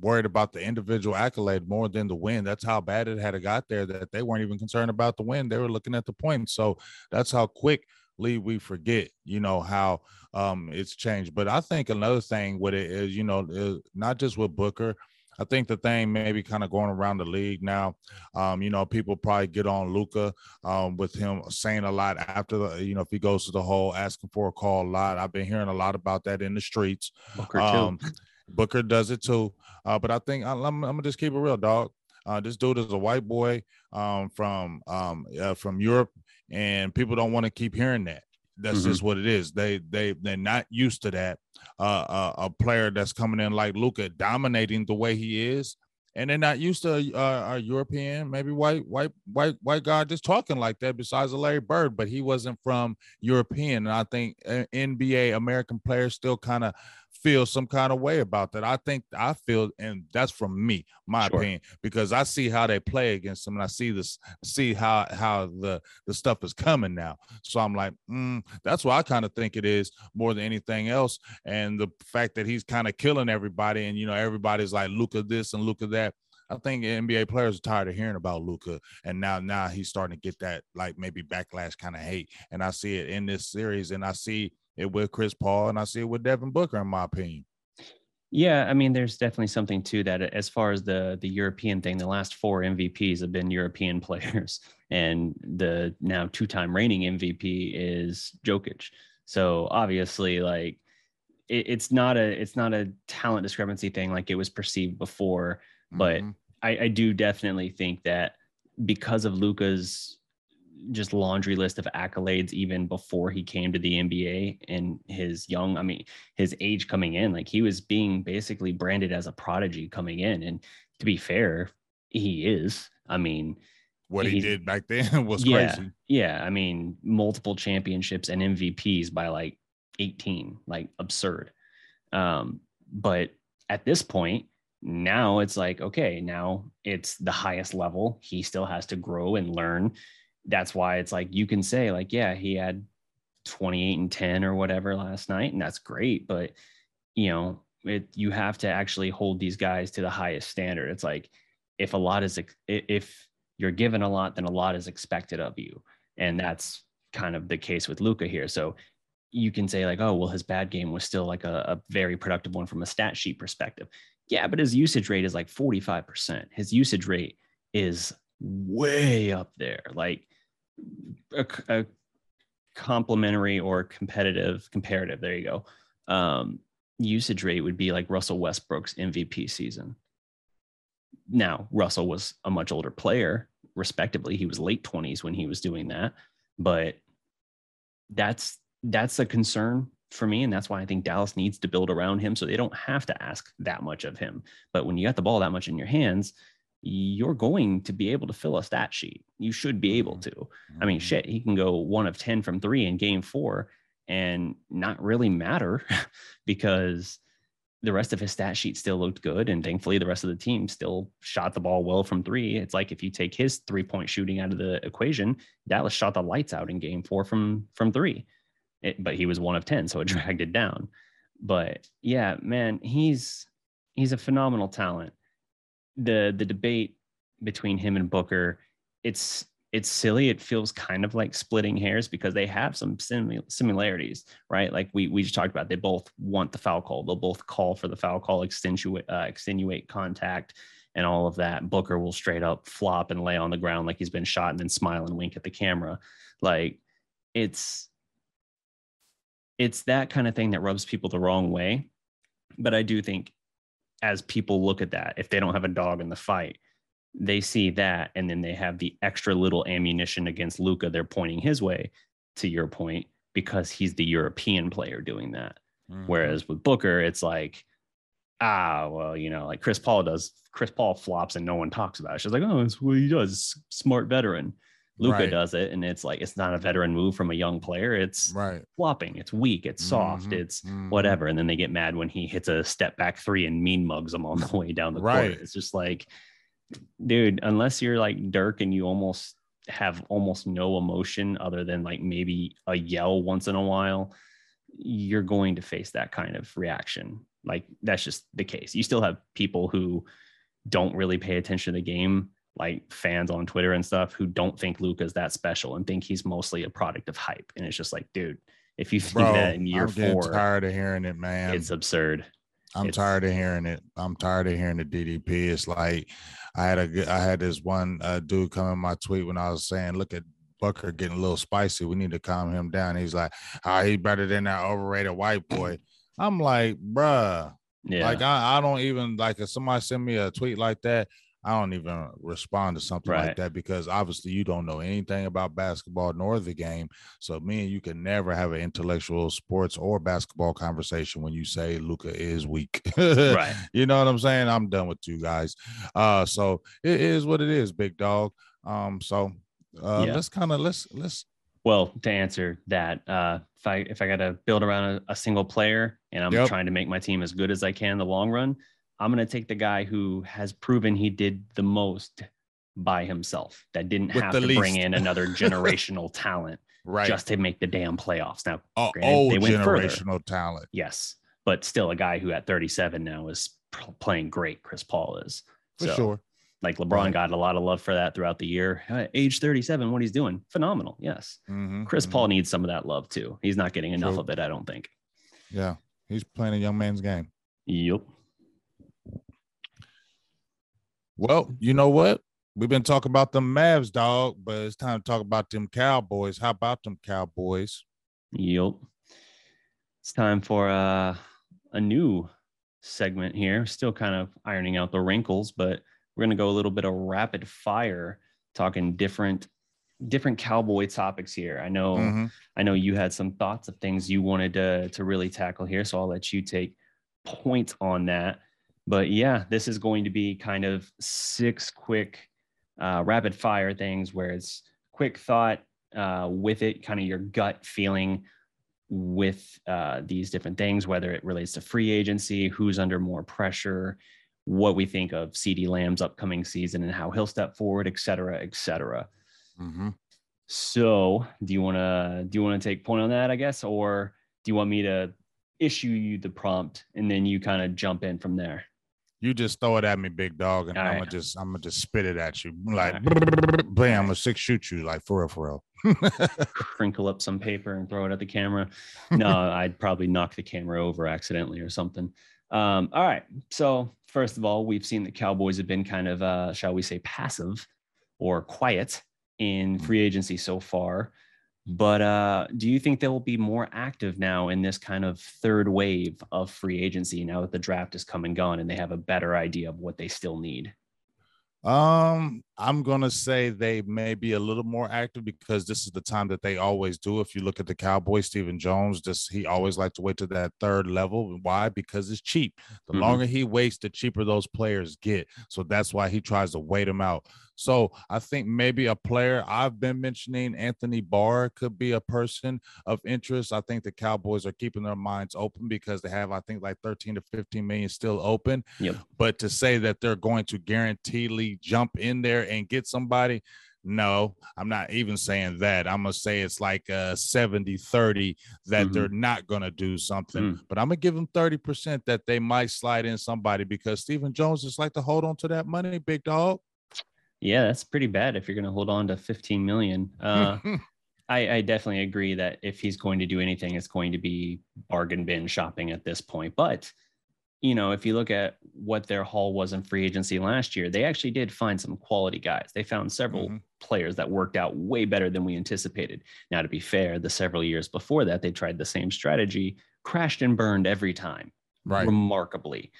worried about the individual accolade more than the win. That's how bad it had got there that they weren't even concerned about the win. They were looking at the points. So that's how quick Lee, we forget, you know, how um it's changed. But I think another thing with it is, you know, is not just with Booker. I think the thing maybe kind of going around the league now, um, you know, people probably get on Luka um, with him saying a lot after the, you know, if he goes to the hole, asking for a call a lot. I've been hearing a lot about that in the streets. Booker um, Booker does it too. Uh, but I think I'm, I'm, gonna just keep it real, dog. Uh, this dude is a white boy um, from um, uh, from Europe and people don't want to keep hearing that. That's mm-hmm. just what it is. They they they're not used to that. Uh, uh, a player that's coming in like Luka dominating the way he is, and they're not used to uh, a European, maybe white white white white guy just talking like that. Besides Larry Bird, but he wasn't from European, and I think uh, NBA American players still kind of feel some kind of way about that. I think I feel, and that's from me, my sure. opinion, because I see how they play against them, and I see this, see how how the the stuff is coming now. So I'm like, mm, that's what I kind of think it is more than anything else, and the fact that he's kind of killing everybody, and you know everybody's like, look at this and look at that. I think NBA players are tired of hearing about Luka, and now now he's starting to get that like maybe backlash kind of hate, and I see it in this series, and I see it with Chris Paul, and I see it with Devin Booker, in my opinion. Yeah, I mean, there's definitely something to that. As far as the the European thing, the last four MVPs have been European players, and the now two time reigning MVP is Jokic. So obviously, like it, it's not a it's not a talent discrepancy thing like it was perceived before, but mm-hmm. I, I do definitely think that because of Luka's just laundry list of accolades even before he came to the NBA and his young, I mean, his age coming in, like he was being basically branded as a prodigy coming in. And to be fair, he is. I mean, what he did back then was yeah, crazy. Yeah. I mean, multiple championships and MVPs by like 18, like absurd. Um, but at this point, now it's like, okay, now it's the highest level. He still has to grow and learn that's why it's like you can say like yeah he had 28 and 10 or whatever last night and that's great but you know it you have to actually hold these guys to the highest standard it's like if a lot is if you're given a lot then a lot is expected of you and that's kind of the case with Luka here so you can say like oh well his bad game was still like a, a very productive one from a stat sheet perspective Yeah, but his usage rate is like 45%. His usage rate is way up there. Like a, a complementary or competitive comparative, there you go. Um, usage rate would be like Russell Westbrook's MVP season. Now, Russell was a much older player, respectively. He was late 20s when he was doing that, but that's that's a concern for me and that's why I think Dallas needs to build around him so they don't have to ask that much of him. But when you got the ball that much in your hands, you're going to be able to fill a stat sheet. You should be able mm-hmm. to. I mean, mm-hmm. shit, he can go 1 of 10 from 3 in game 4 and not really matter because the rest of his stat sheet still looked good. And thankfully, the rest of the team still shot the ball well from three. It's like if you take his three point shooting out of the equation, Dallas shot the lights out in game four from from three. It, but he was one of 10, so it dragged it down. But yeah, man, he's he's a phenomenal talent. The the debate between him and Booker, it's it's silly. It feels kind of like splitting hairs because they have some similarities, right? Like we we just talked about, they both want the foul call. They'll both call for the foul call, extenuate uh, extenuate contact, and all of that. Booker will straight up flop and lay on the ground like he's been shot, and then smile and wink at the camera. Like it's it's that kind of thing that rubs people the wrong way. But I do think as people look at that, if they don't have a dog in the fight, they see that and then they have the extra little ammunition against Luka. they're pointing his way to your point because he's the European player doing that. Mm-hmm. Whereas with Booker, it's like, ah, well, you know, like Chris Paul does. Chris Paul flops and no one talks about it. She's like, oh, it's what he does. Smart veteran. Luka right. does it, and it's like it's not a veteran move from a young player. It's right. flopping. It's weak. It's soft. Mm-hmm. It's mm-hmm. whatever. And then they get mad when he hits a step back three and mean mugs them on the way down the right. court. It's just like dude, unless you're like Dirk and you almost have almost no emotion other than like maybe a yell once in a while, you're going to face that kind of reaction. Like that's just the case. You still have people who don't really pay attention to the game, like fans on Twitter and stuff, who don't think Luka's that special and think he's mostly a product of hype. And it's just like, dude, if you think Bro, that in year I'm four, tired of hearing it, man. It's absurd. I'm it's, tired of hearing it. I'm tired of hearing the DDP. It's like I had a I had this one uh, dude come in my tweet when I was saying, "Look at Booker getting a little spicy. We need to calm him down." He's like, "Ah, oh, he's better than that overrated white boy." I'm like, bruh. Yeah. Like I, I don't even like if somebody send me a tweet like that, I don't even respond to something right. like that because obviously you don't know anything about basketball nor the game. So me and you can never have an intellectual sports or basketball conversation when you say Luka is weak. right. You know what I'm saying? I'm done with you guys. Uh so it is what it is, big dog. Um so uh yeah. let's kind of let's let's well to answer that uh if i if i gotta build around a, a single player and i'm yep. trying to make my team as good as i can in the long run I'm going to take the guy who has proven he did the most by himself, that didn't With have to least. bring in another generational talent right. just to make the damn playoffs. Now, oh, granted, they went generational further. talent. Yes, but still a guy who at 37 now is playing great. Chris Paul is for so, sure. Like LeBron right. got a lot of love for that throughout the year. age 37, what he's doing, phenomenal. Yes. Mm-hmm, Chris mm-hmm. Paul needs some of that love too. He's not getting enough True. of it, I don't think. Yeah. He's playing a young man's game. Yep. Well, you know what? We've been talking about the Mavs, dog, but it's time to talk about them Cowboys. How about them Cowboys? Yep. It's time for uh, a new segment here. Still kind of ironing out the wrinkles, but we're going to go a little bit of rapid fire, talking different different cowboy topics here. I know mm-hmm. I know you had some thoughts of things you wanted to to really tackle here, so I'll let you take point on that. But yeah, this is going to be kind of six quick uh, rapid fire things where it's quick thought uh, with it, kind of your gut feeling with uh, these different things, whether it relates to free agency, who's under more pressure, what we think of CeeDee Lamb's upcoming season and how he'll step forward, et cetera, et cetera. Mm-hmm. So, do you want to do you want to take point on that? I guess, or do you want me to issue you the prompt and then you kind of jump in from there? You just throw it at me, big dog, and All I'm right. gonna just I'm gonna just spit it at you like right. bam. I'm gonna six shoot you like for real, for real. Crinkle up some paper and throw it at the camera. No, I'd probably knock the camera over accidentally or something. Um, all right. So first of all, we've seen the Cowboys have been kind of, uh, shall we say, passive or quiet in free agency so far. But uh, do you think they'll be more active now in this kind of third wave of free agency now that the draft is come and gone and they have a better idea of what they still need? Um, I'm gonna say they may be a little more active because this is the time that they always do. If you look at the Cowboys, Stephen Jones, just he always like to wait to that third level. Why? Because it's cheap. The mm-hmm. longer he waits, the cheaper those players get. So that's why he tries to wait them out. So I think maybe a player I've been mentioning, Anthony Barr, could be a person of interest. I think the Cowboys are keeping their minds open because they have, I think, like 13 to 15 million still open. Yep. But to say that they're going to guaranteedly jump in there and get somebody, no, I'm not even saying that. I'm going to say it's like a 70 30 that mm-hmm. they're not going to do something, mm. but I'm going to give them 30% that they might slide in somebody because Stephen Jones just like to hold on to that money, big dog. Yeah, that's pretty bad if you're going to hold on to 15 million. Uh, I, I, definitely agree that if he's going to do anything, it's going to be bargain bin shopping at this point. But, you know, if you look at what their haul was in free agency last year, they actually did find some quality guys. They found several mm-hmm. players that worked out way better than we anticipated. Now, to be fair, the several years before that, they tried the same strategy, crashed and burned every time, right. remarkably.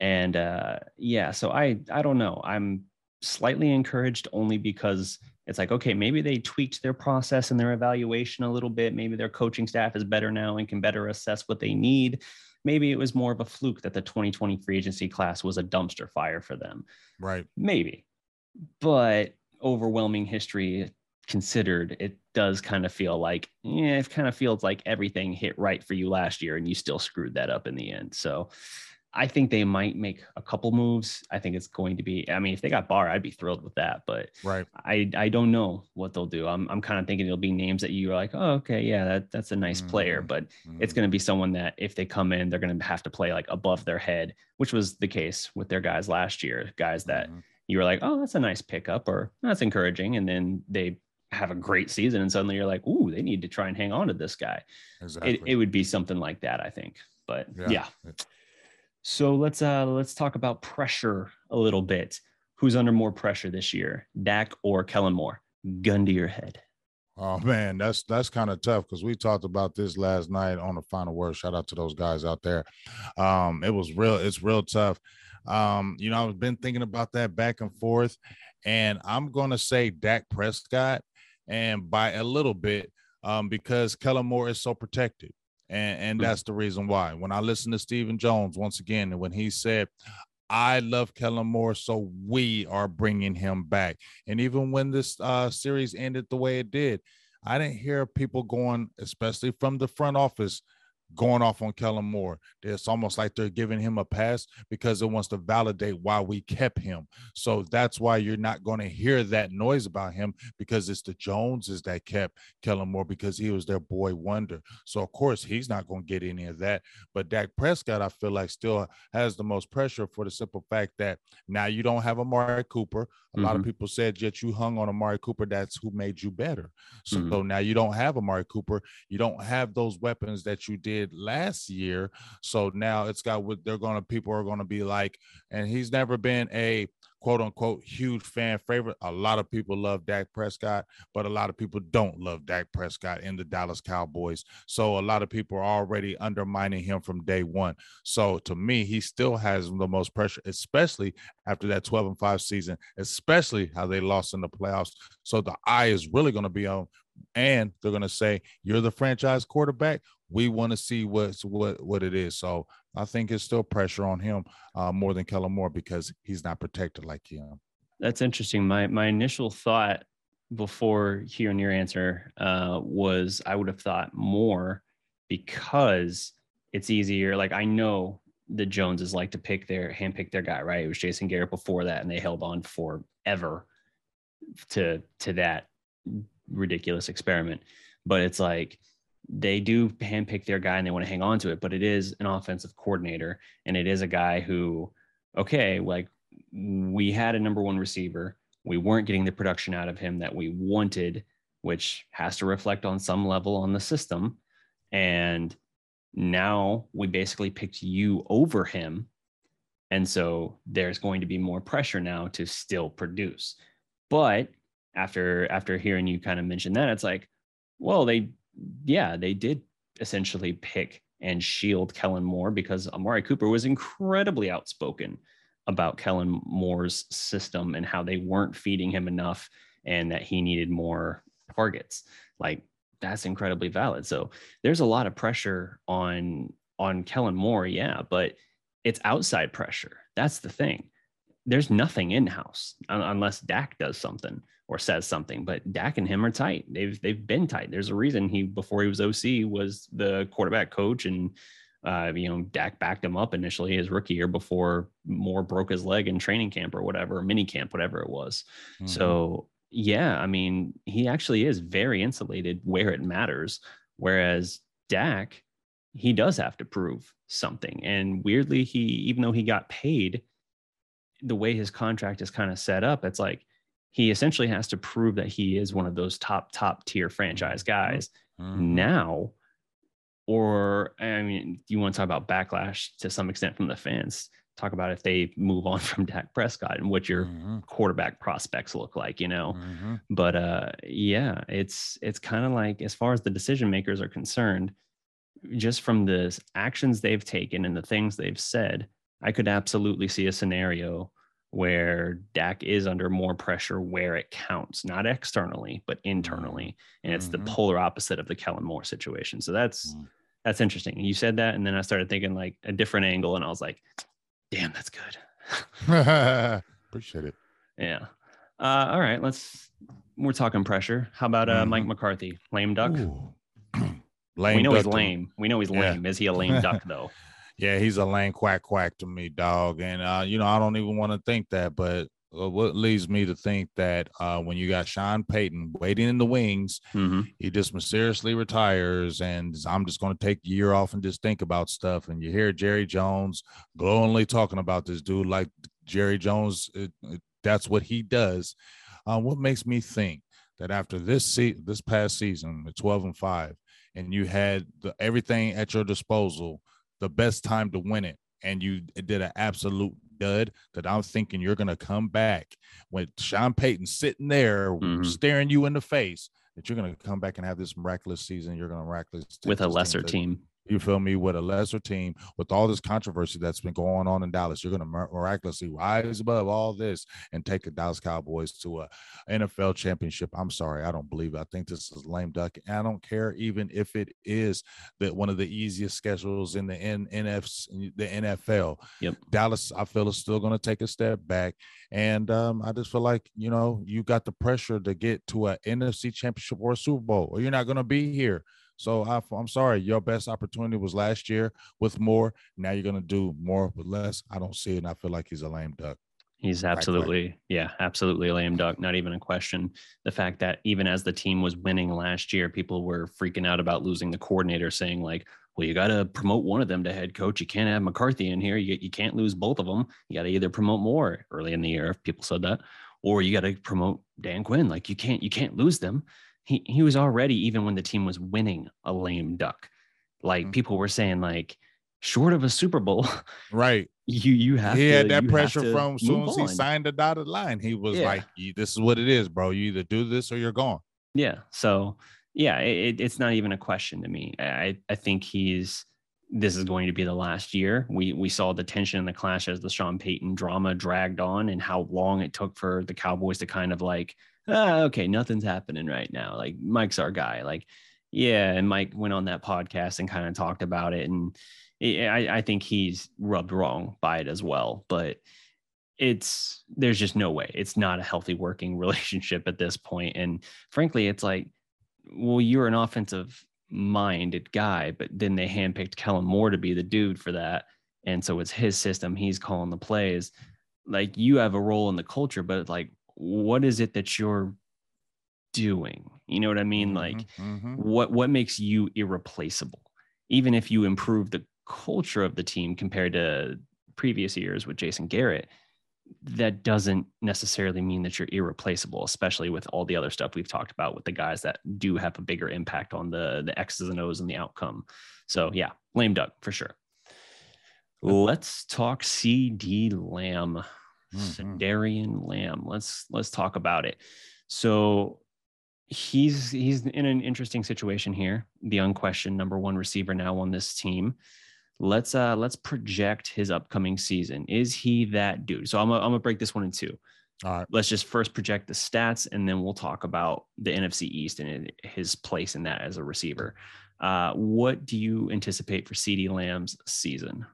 And uh, yeah, so I I don't know. I'm slightly encouraged only because it's like okay maybe they tweaked their process and their evaluation a little bit. Maybe their coaching staff is better now and can better assess what they need. Maybe it was more of a fluke that the 2020 free agency class was a dumpster fire for them. Right. Maybe. But overwhelming history considered it does kind of feel like yeah it kind of feels like everything hit right for you last year and you still screwed that up in the end. So I think they might make a couple moves. I think it's going to be. I mean, if they got Barr, I'd be thrilled with that. But right, I I don't know what they'll do. I'm I'm kind of thinking it'll be names that you're like, oh, okay, yeah, that that's a nice mm-hmm. player. But mm-hmm. it's going to be someone that if they come in, they're going to have to play like above their head, which was the case with their guys last year. Guys that mm-hmm. you were like, oh, that's a nice pickup or that's encouraging, and then they have a great season, and suddenly you're like, ooh, they need to try and hang on to this guy. Exactly. It, it would be something like that, I think. But yeah. yeah. So let's uh let's talk about pressure a little bit. Who's under more pressure this year, Dak or Kellen Moore? Gun to your head. Oh man, that's that's kind of tough because we talked about this last night on the final word. Shout out to those guys out there. Um, it was real, it's real tough. Um, you know, I've been thinking about that back and forth, and I'm gonna say Dak Prescott, and by a little bit, um, because Kellen Moore is so protected. And, and that's the reason why. When I listen to Stephen Jones once again, and when he said, I love Kellen Moore, so we are bringing him back. And even when this uh, series ended the way it did, I didn't hear people going, especially from the front office, going off on Kellen Moore. It's almost like they're giving him a pass because it wants to validate why we kept him. So that's why you're not going to hear that noise about him because it's the Joneses that kept Kellen Moore because he was their boy wonder. So of course he's not going to get any of that. But Dak Prescott, I feel like still has the most pressure for the simple fact that now you don't have Amari Cooper. A mm-hmm. lot of mm-hmm. people said yet you hung on Amari Cooper. That's who made you better. So, mm-hmm. so now you don't have Amari Cooper. You don't have those weapons that you did did last year. So now it's got what they're going to, people are going to be like, and he's never been a quote unquote huge fan favorite. A lot of people love Dak Prescott, but a lot of people don't love Dak Prescott in the Dallas Cowboys. So a lot of people are already undermining him from day one. So to me, he still has the most pressure, especially after that 12 and 5 season, especially how they lost in the playoffs. So the eye is really going to be on and they're going to say you're the franchise quarterback we want to see what's what what it is. So I think it's still pressure on him uh, more than Kellen Moore because he's not protected like him. That's interesting. My my initial thought before hearing your answer uh, was I would have thought more because it's easier. Like I know the Joneses like to pick their hand pick their guy, right? It was Jason Garrett before that, and they held on forever to to that ridiculous experiment. But it's like they do handpick their guy and they want to hang on to it, but it is an offensive coordinator and it is a guy who, okay, like we had a number one receiver. We weren't getting the production out of him that we wanted, which has to reflect on some level on the system. And now we basically picked you over him. And so there's going to be more pressure now to still produce. But after after hearing you kind of mention that, it's like, well, they yeah, they did essentially pick and shield Kellen Moore because Amari Cooper was incredibly outspoken about Kellen Moore's system and how they weren't feeding him enough and that he needed more targets. Like that's incredibly valid. So there's a lot of pressure on on Kellen Moore, yeah, but it's outside pressure. That's the thing. There's nothing in house unless Dak does something or says something. But Dak and him are tight. They've they've been tight. There's a reason he before he was OC was the quarterback coach and uh, you know, Dak backed him up initially his rookie year before Moore broke his leg in training camp or whatever, mini camp, whatever it was. Mm-hmm. So yeah, I mean, he actually is very insulated where it matters. Whereas Dak, he does have to prove something. And weirdly, he, even though he got paid, the way his contract is kind of set up, it's like he essentially has to prove that he is one of those top, top tier franchise mm-hmm. guys mm-hmm. now. Or, I mean, you want to talk about backlash to some extent from the fans? talk about if they move on from Dak Prescott and what your mm-hmm. quarterback prospects look like, you know. Mm-hmm. But uh yeah, it's it's kind of like as far as the decision makers are concerned, just from the actions they've taken and the things they've said, I could absolutely see a scenario where Dak is under more pressure where it counts, not externally, but internally. And it's mm-hmm. the polar opposite of the Kellen Moore situation. So that's mm. that's interesting. You said that, and then I started thinking like a different angle, and I was like, Damn, that's good. Appreciate it. Yeah. Uh, all right, let's. We're talking pressure. How about uh, mm-hmm. Mike McCarthy, lame duck? lame. We know he's lame. We know he's lame. Yeah. Is he a lame duck though? Yeah, he's a lame quack quack to me, dog. And uh, you know, I don't even want to think that, but uh, what leads me to think that uh, when you got Sean Payton waiting in the wings, mm-hmm. he just mysteriously retires, and I'm just going to take the year off and just think about stuff. And you hear Jerry Jones glowingly talking about this dude like Jerry Jones. It, it, that's what he does. Uh, what makes me think that after this se- this past season, the 12 and five, and you had the, everything at your disposal, the best time to win it, and you did an absolute dud that I'm thinking you're going to come back with Sean Payton sitting there mm-hmm. staring you in the face that you're going to come back and have this miraculous season. You're going to miraculous with a lesser team. You feel me? With a lesser team, with all this controversy that's been going on in Dallas, you're going to miraculously rise above all this and take the Dallas Cowboys to a NFL championship. I'm sorry, I don't believe it. I think this is lame duck. And I don't care even if it is that one of the easiest schedules in the N- NF, the NFL. Yep. Dallas, I feel is still going to take a step back, and um, I just feel like you know you got the pressure to get to a NFC championship or a Super Bowl, or you're not going to be here. So I, am sorry, your best opportunity was last year with more. Now you're going to do more with less. I don't see it, and I feel like he's a lame duck. He's absolutely, right, yeah, absolutely a lame duck. Not even a question. The fact that even as the team was winning last year, people were freaking out about losing the coordinator, saying like, "Well, you got to promote one of them to head coach. You can't have McCarthy in here. You you can't lose both of them. You got to either promote Moore early in the year, if people said that, or you got to promote Dan Quinn. Like you can't you can't lose them he he was already even when the team was winning a lame duck. Like mm-hmm. people were saying, like short of a Super Bowl, right? You you have he to, had that pressure from as soon as he signed the dotted line. He was yeah. like, "This is what it is, bro. You either do this or you're gone." Yeah. So yeah, it, it's not even a question to me. I I think he's this is going to be the last year. We we saw the tension in the clash as the Sean Payton drama dragged on, and how long it took for the Cowboys to kind of like ah, okay, nothing's happening right now. Like Mike's our guy. Like, yeah. And Mike went on that podcast and kind of talked about it. And I, I think he's rubbed wrong by it as well. But it's, there's just no way. It's not a healthy working relationship at this point. And frankly, it's like, well, you're an offensive minded guy, but then they handpicked Kellen Moore to be the dude for that. And so it's his system. He's calling the plays. Like you have a role in the culture, but like what is it that you're doing? You know what I mean? Mm-hmm, like mm-hmm. what what makes you irreplaceable? Even if you improve the culture of the team compared to previous years with Jason Garrett, that doesn't necessarily mean that you're irreplaceable, especially with all the other stuff we've talked about with the guys that do have a bigger impact on the the X's and O's and the outcome. So yeah, lame duck for sure. let's talk CeeDee Lamb, mm-hmm. Lamb. Let's let's talk about it. So he's he's in an interesting situation here. The unquestioned number one receiver now on this team. Let's uh let's project his upcoming season. Is he that dude? So I'm gonna, I'm gonna break this one in two. All right. Let's just first project the stats, and then we'll talk about the NFC East and his place in that as a receiver. Uh, what do you anticipate for CeeDee Lamb's season?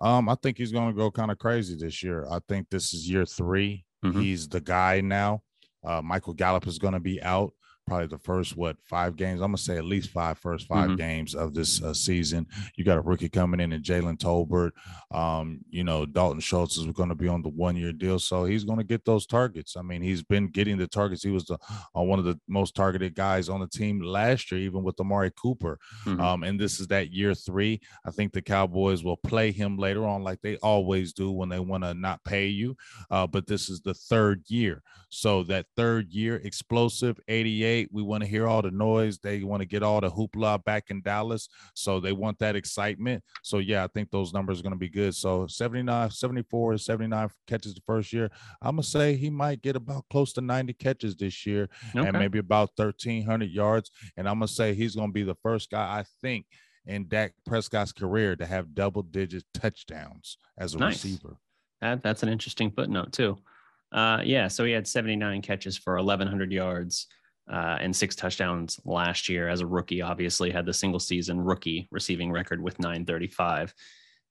Um, I think he's going to go kind of crazy this year. I think this is year 3 mm-hmm. He's the guy now. Uh, Michael Gallup is going to be out probably the first what five games. I'm gonna say at least five first 5 mm-hmm. games of this uh, season. You got a rookie coming in, and Jalen Tolbert. Um, you know Dalton Schultz is going to be on the one year deal, so he's going to get those targets. I mean, he's been getting the targets. He was the uh, one of the most targeted guys on the team last year, even with Amari Cooper. Mm-hmm. Um, and this is that year three. I think the Cowboys will play him later on, like they always do when they want to not pay you. Uh, but this is the third year, so that third year explosive 88 we want to hear all the noise. They want to get all the hoopla back in Dallas. So they want that excitement. So yeah, I think those numbers are going to be good. So 79, 74, 79 catches the first year. I'm going to say he might get about close to 90 catches this year okay. and maybe about 1,300 yards. And I'm going to say he's going to be the first guy, I think, in Dak Prescott's career to have double digit touchdowns as a nice. receiver. That, that's an interesting footnote, too. Uh, yeah, so he had 79 catches for 1,100 yards uh, and six touchdowns last year as a rookie. Obviously, had the single season rookie receiving record with 935.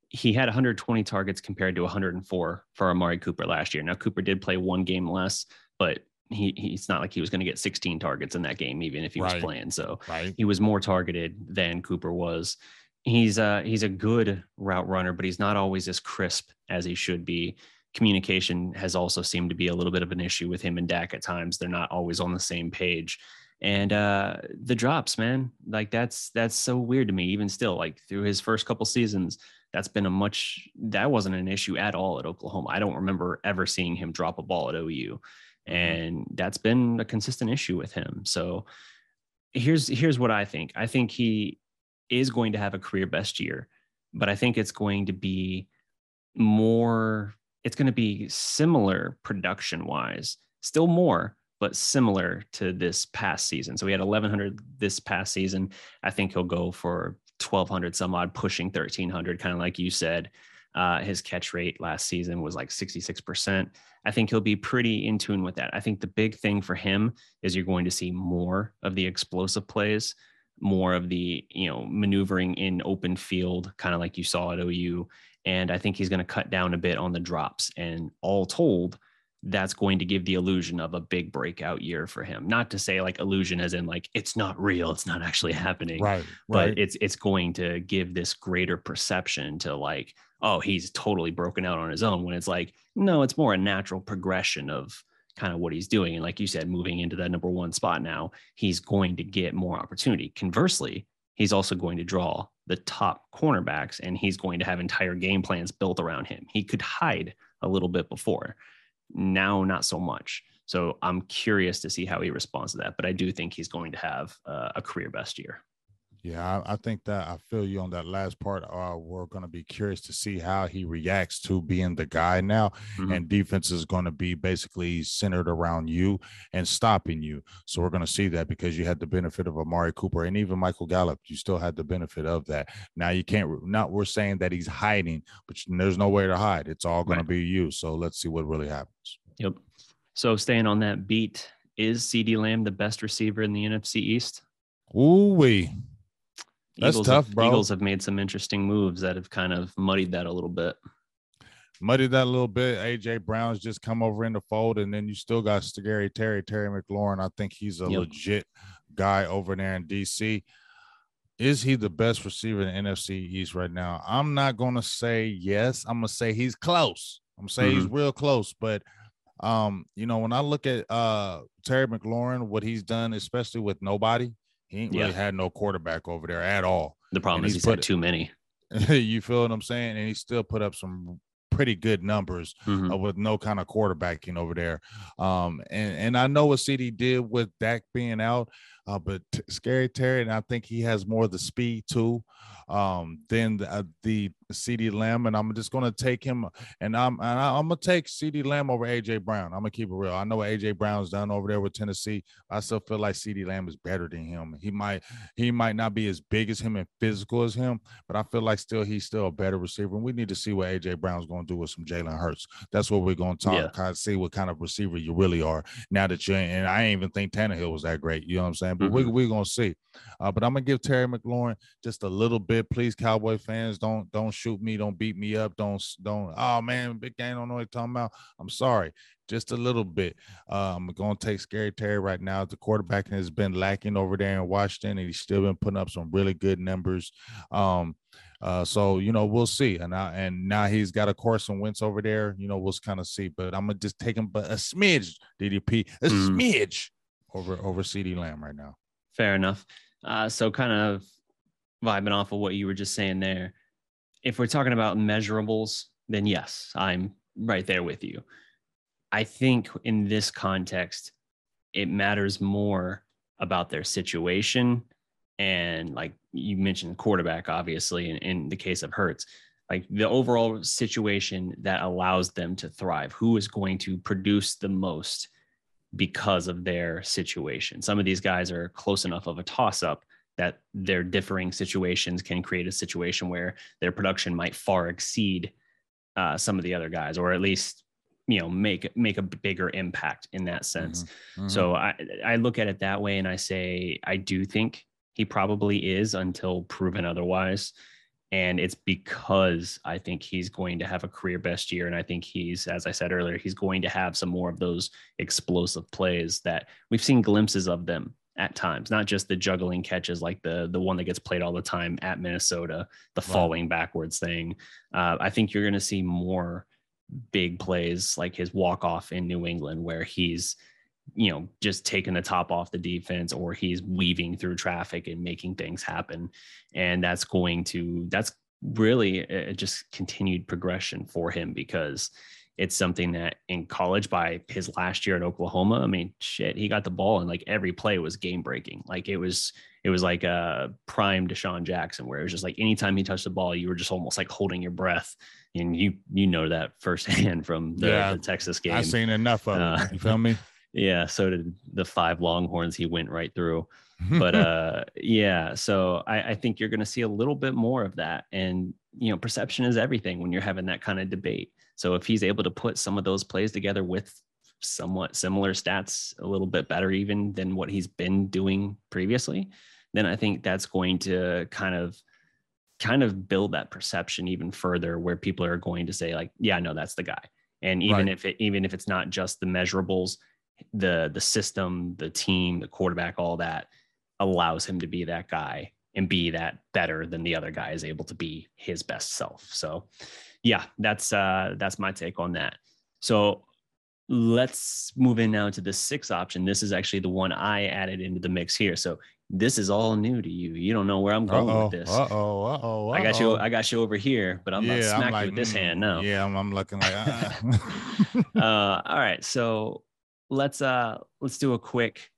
He had 120 targets compared to 104 for Amari Cooper last year. Now, Cooper did play one game less, but he he's not like he was going to get 16 targets in that game, even if he right. was playing. So right. he was more targeted than Cooper was. He's a he's a good route runner, but he's not always as crisp as he should be communication has also seemed to be a little bit of an issue with him and Dak at times. They're not always on the same page. And uh the drops, man, like that's that's so weird to me. Even still, like through his first couple seasons, that's been a much that wasn't an issue at all at Oklahoma. I don't remember ever seeing him drop a ball at OU. Mm-hmm. And that's been a consistent issue with him. So here's here's what I think. I think he is going to have a career best year, but I think it's going to be more it's going to be similar production wise, still more, but similar to this past season. So we had 1100 this past season. I think he'll go for 1200 some odd, pushing 1300, kind of like you said. Uh, his catch rate last season was like 66%. I think he'll be pretty in tune with that. I think the big thing for him is you're going to see more of the explosive plays, more of the, you know, maneuvering in open field, kind of like you saw at OU. And I think he's going to cut down a bit on the drops. And all told, that's going to give the illusion of a big breakout year for him. Not to say like illusion as in like it's not real, it's not actually happening. Right. But right. it's it's going to give this greater perception to like, oh, he's totally broken out on his own when it's like, no, it's more a natural progression of kind of what he's doing. And like you said, moving into that number one spot now, he's going to get more opportunity. Conversely, he's also going to draw the top cornerbacks and he's going to have entire game plans built around him. He could hide a little bit before. Now, not so much. So I'm curious to see how he responds to that. But I do think he's going to have uh, a career best year. Yeah, I, I, think that I feel you on that last part. Uh, we're going to be curious to see how he reacts to being the guy now, mm-hmm. and defense is going to be basically centered around you and stopping you. So we're going to see that because you had the benefit of Amari Cooper and even Michael Gallup. You still had the benefit of that. Now you can't. Not we're saying that he's hiding, but there's nowhere to hide. It's all going right. to be you. So let's see what really happens. Yep. So staying on that beat, is CeeDee Lamb the best receiver in the NFC East? Ooh wee. That's Eagles tough, have, bro. Eagles have made some interesting moves that have kind of muddied that a little bit. Muddied that a little bit. AJ Brown's just come over in the fold, and then you still got Scary Terry, Terry McLaurin. I think he's a yep. legit guy over there in DC. Is he the best receiver in NFC East right now? I'm not gonna say yes. I'm gonna say he's close. I'm gonna say mm-hmm. he's real close, but um, you know, when I look at uh Terry McLaurin, what he's done, especially with nobody, he ain't really had no quarterback over there at all. The problem and is he's, he's had too many. you feel what I'm saying? And he still put up some pretty good numbers mm-hmm. uh, with no kind of quarterbacking over there. Um, and and I know what CeeDee did with Dak being out, uh, but t- Scary Terry, and I think he has more of the speed too um, than the, uh, the CeeDee Lamb, and I'm just gonna take him, and I'm and I, am gonna take CeeDee Lamb over AJ Brown. I'm gonna keep it real. I know AJ Brown's done over there with Tennessee. I still feel like CeeDee Lamb is better than him. He might he might not be as big as him and physical as him, but I feel like still he's still a better receiver. And we need to see what AJ Brown's gonna do with some Jalen Hurts. That's what we're gonna talk. Yeah. Kind of see what kind of receiver you really are now that you're. And I ain't even think Tannehill was that great. You know what I'm saying? But mm-hmm. we, we're gonna see. Uh, but I'm gonna give Terry McLaurin just a little bit, please, Cowboy fans. Don't don't shoot me. Don't beat me up. Don't don't. Oh man, big game. Don't know what you're talking about. I'm sorry, just a little bit. Uh, I'm gonna take Scary Terry right now. The quarterback has been lacking over there in Washington, and he's still been putting up some really good numbers. Um, uh, so you know we'll see, and I, and now he's got a Carson Wentz over there. You know we'll kind of see, but I'm gonna just take him, but a smidge DDP, a mm. smidge over over CeeDee Lamb right now. Fair enough. Uh, so kind of vibing off of what you were just saying there. If we're talking about measurables, then yes, I'm right there with you. I think in this context, it matters more about their situation and like you mentioned quarterback obviously in, in the case of Hurts like the overall situation that allows them to thrive who is going to produce the most because of their situation some of these guys are close enough of a toss up that their differing situations can create a situation where their production might far exceed uh, some of the other guys, or at least you know make make a bigger impact in that sense. Mm-hmm. Mm-hmm. So I I look at it that way, and I say I do think he probably is until proven otherwise. And it's because I think he's going to have a career best year. And I think he's, as I said earlier, he's going to have some more of those explosive plays that we've seen glimpses of them at times, not just the juggling catches like the the one that gets played all the time at Minnesota, the wow. falling backwards thing. Uh, I think you're going to see more big plays like his walk off in New England, where he's you know just taking the top off the defense or he's weaving through traffic and making things happen and that's going to that's really a, just continued progression for him because it's something that in college by his last year at Oklahoma, I mean, shit, he got the ball and like every play was game breaking. Like it was, it was like a prime DeSean Jackson, where it was just like anytime he touched the ball, you were just almost like holding your breath. And you you know that firsthand from the, yeah, the Texas game. I've seen enough of uh, it. You feel me? Yeah. So did the five Longhorns he went right through. But uh yeah, so I, I think you're gonna see a little bit more of that. And you know, perception is everything when you're having that kind of debate. So if he's able to put some of those plays together with somewhat similar stats, a little bit better even than what he's been doing previously, then I think that's going to kind of kind of build that perception even further where people are going to say like, yeah, no, that's the guy. And even right. if it even if it's not just the measurables, the the system, the team, the quarterback, all that allows him to be that guy and be that better than the other guy is able to be his best self. So yeah, that's uh that's my take on that. So let's move in now to the sixth option. This is actually the one I added into the mix here. So this is all new to you. You don't know where I'm going uh-oh, with this. Uh oh. Uh oh. I got you. I got you over here, but I'm yeah, about to smack like, you with this mm, hand now. Yeah, I'm, I'm looking like. Uh. uh, all right. So let's uh let's do a quick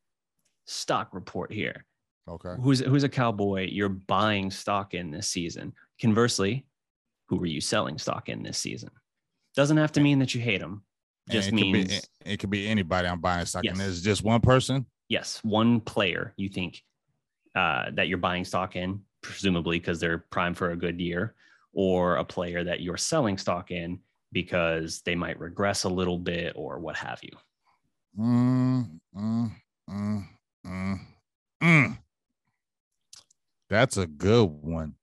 stock report here. Okay. Who's who's a cowboy you're buying stock in this season? Conversely, who were you selling stock in this season? Doesn't have to mean that you hate them. Just it means could be, it could be anybody I'm buying stock yes. in. Is just one person? Yes, one player you think uh, that you're buying stock in, presumably because they're primed for a good year, or a player that you're selling stock in because they might regress a little bit or what have you. Mm, mm, mm, mm, mm. That's a good one.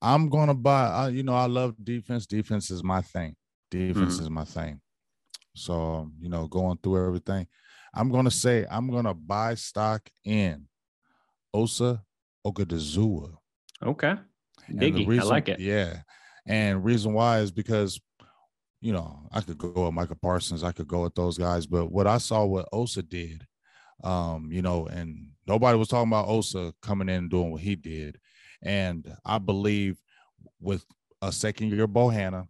I'm gonna buy. I, you know, I love defense. Defense is my thing. Defense mm-hmm. is my thing. So you know, going through everything, I'm gonna say I'm gonna buy stock in Osa Odighizuwa. Okay, Biggie, reason, I like it. Yeah, and reason why is because you know I could go with Micah Parsons, I could go with those guys, but what I saw what Osa did, um, you know, and nobody was talking about Osa coming in and doing what he did and I believe with a second year Bohanna,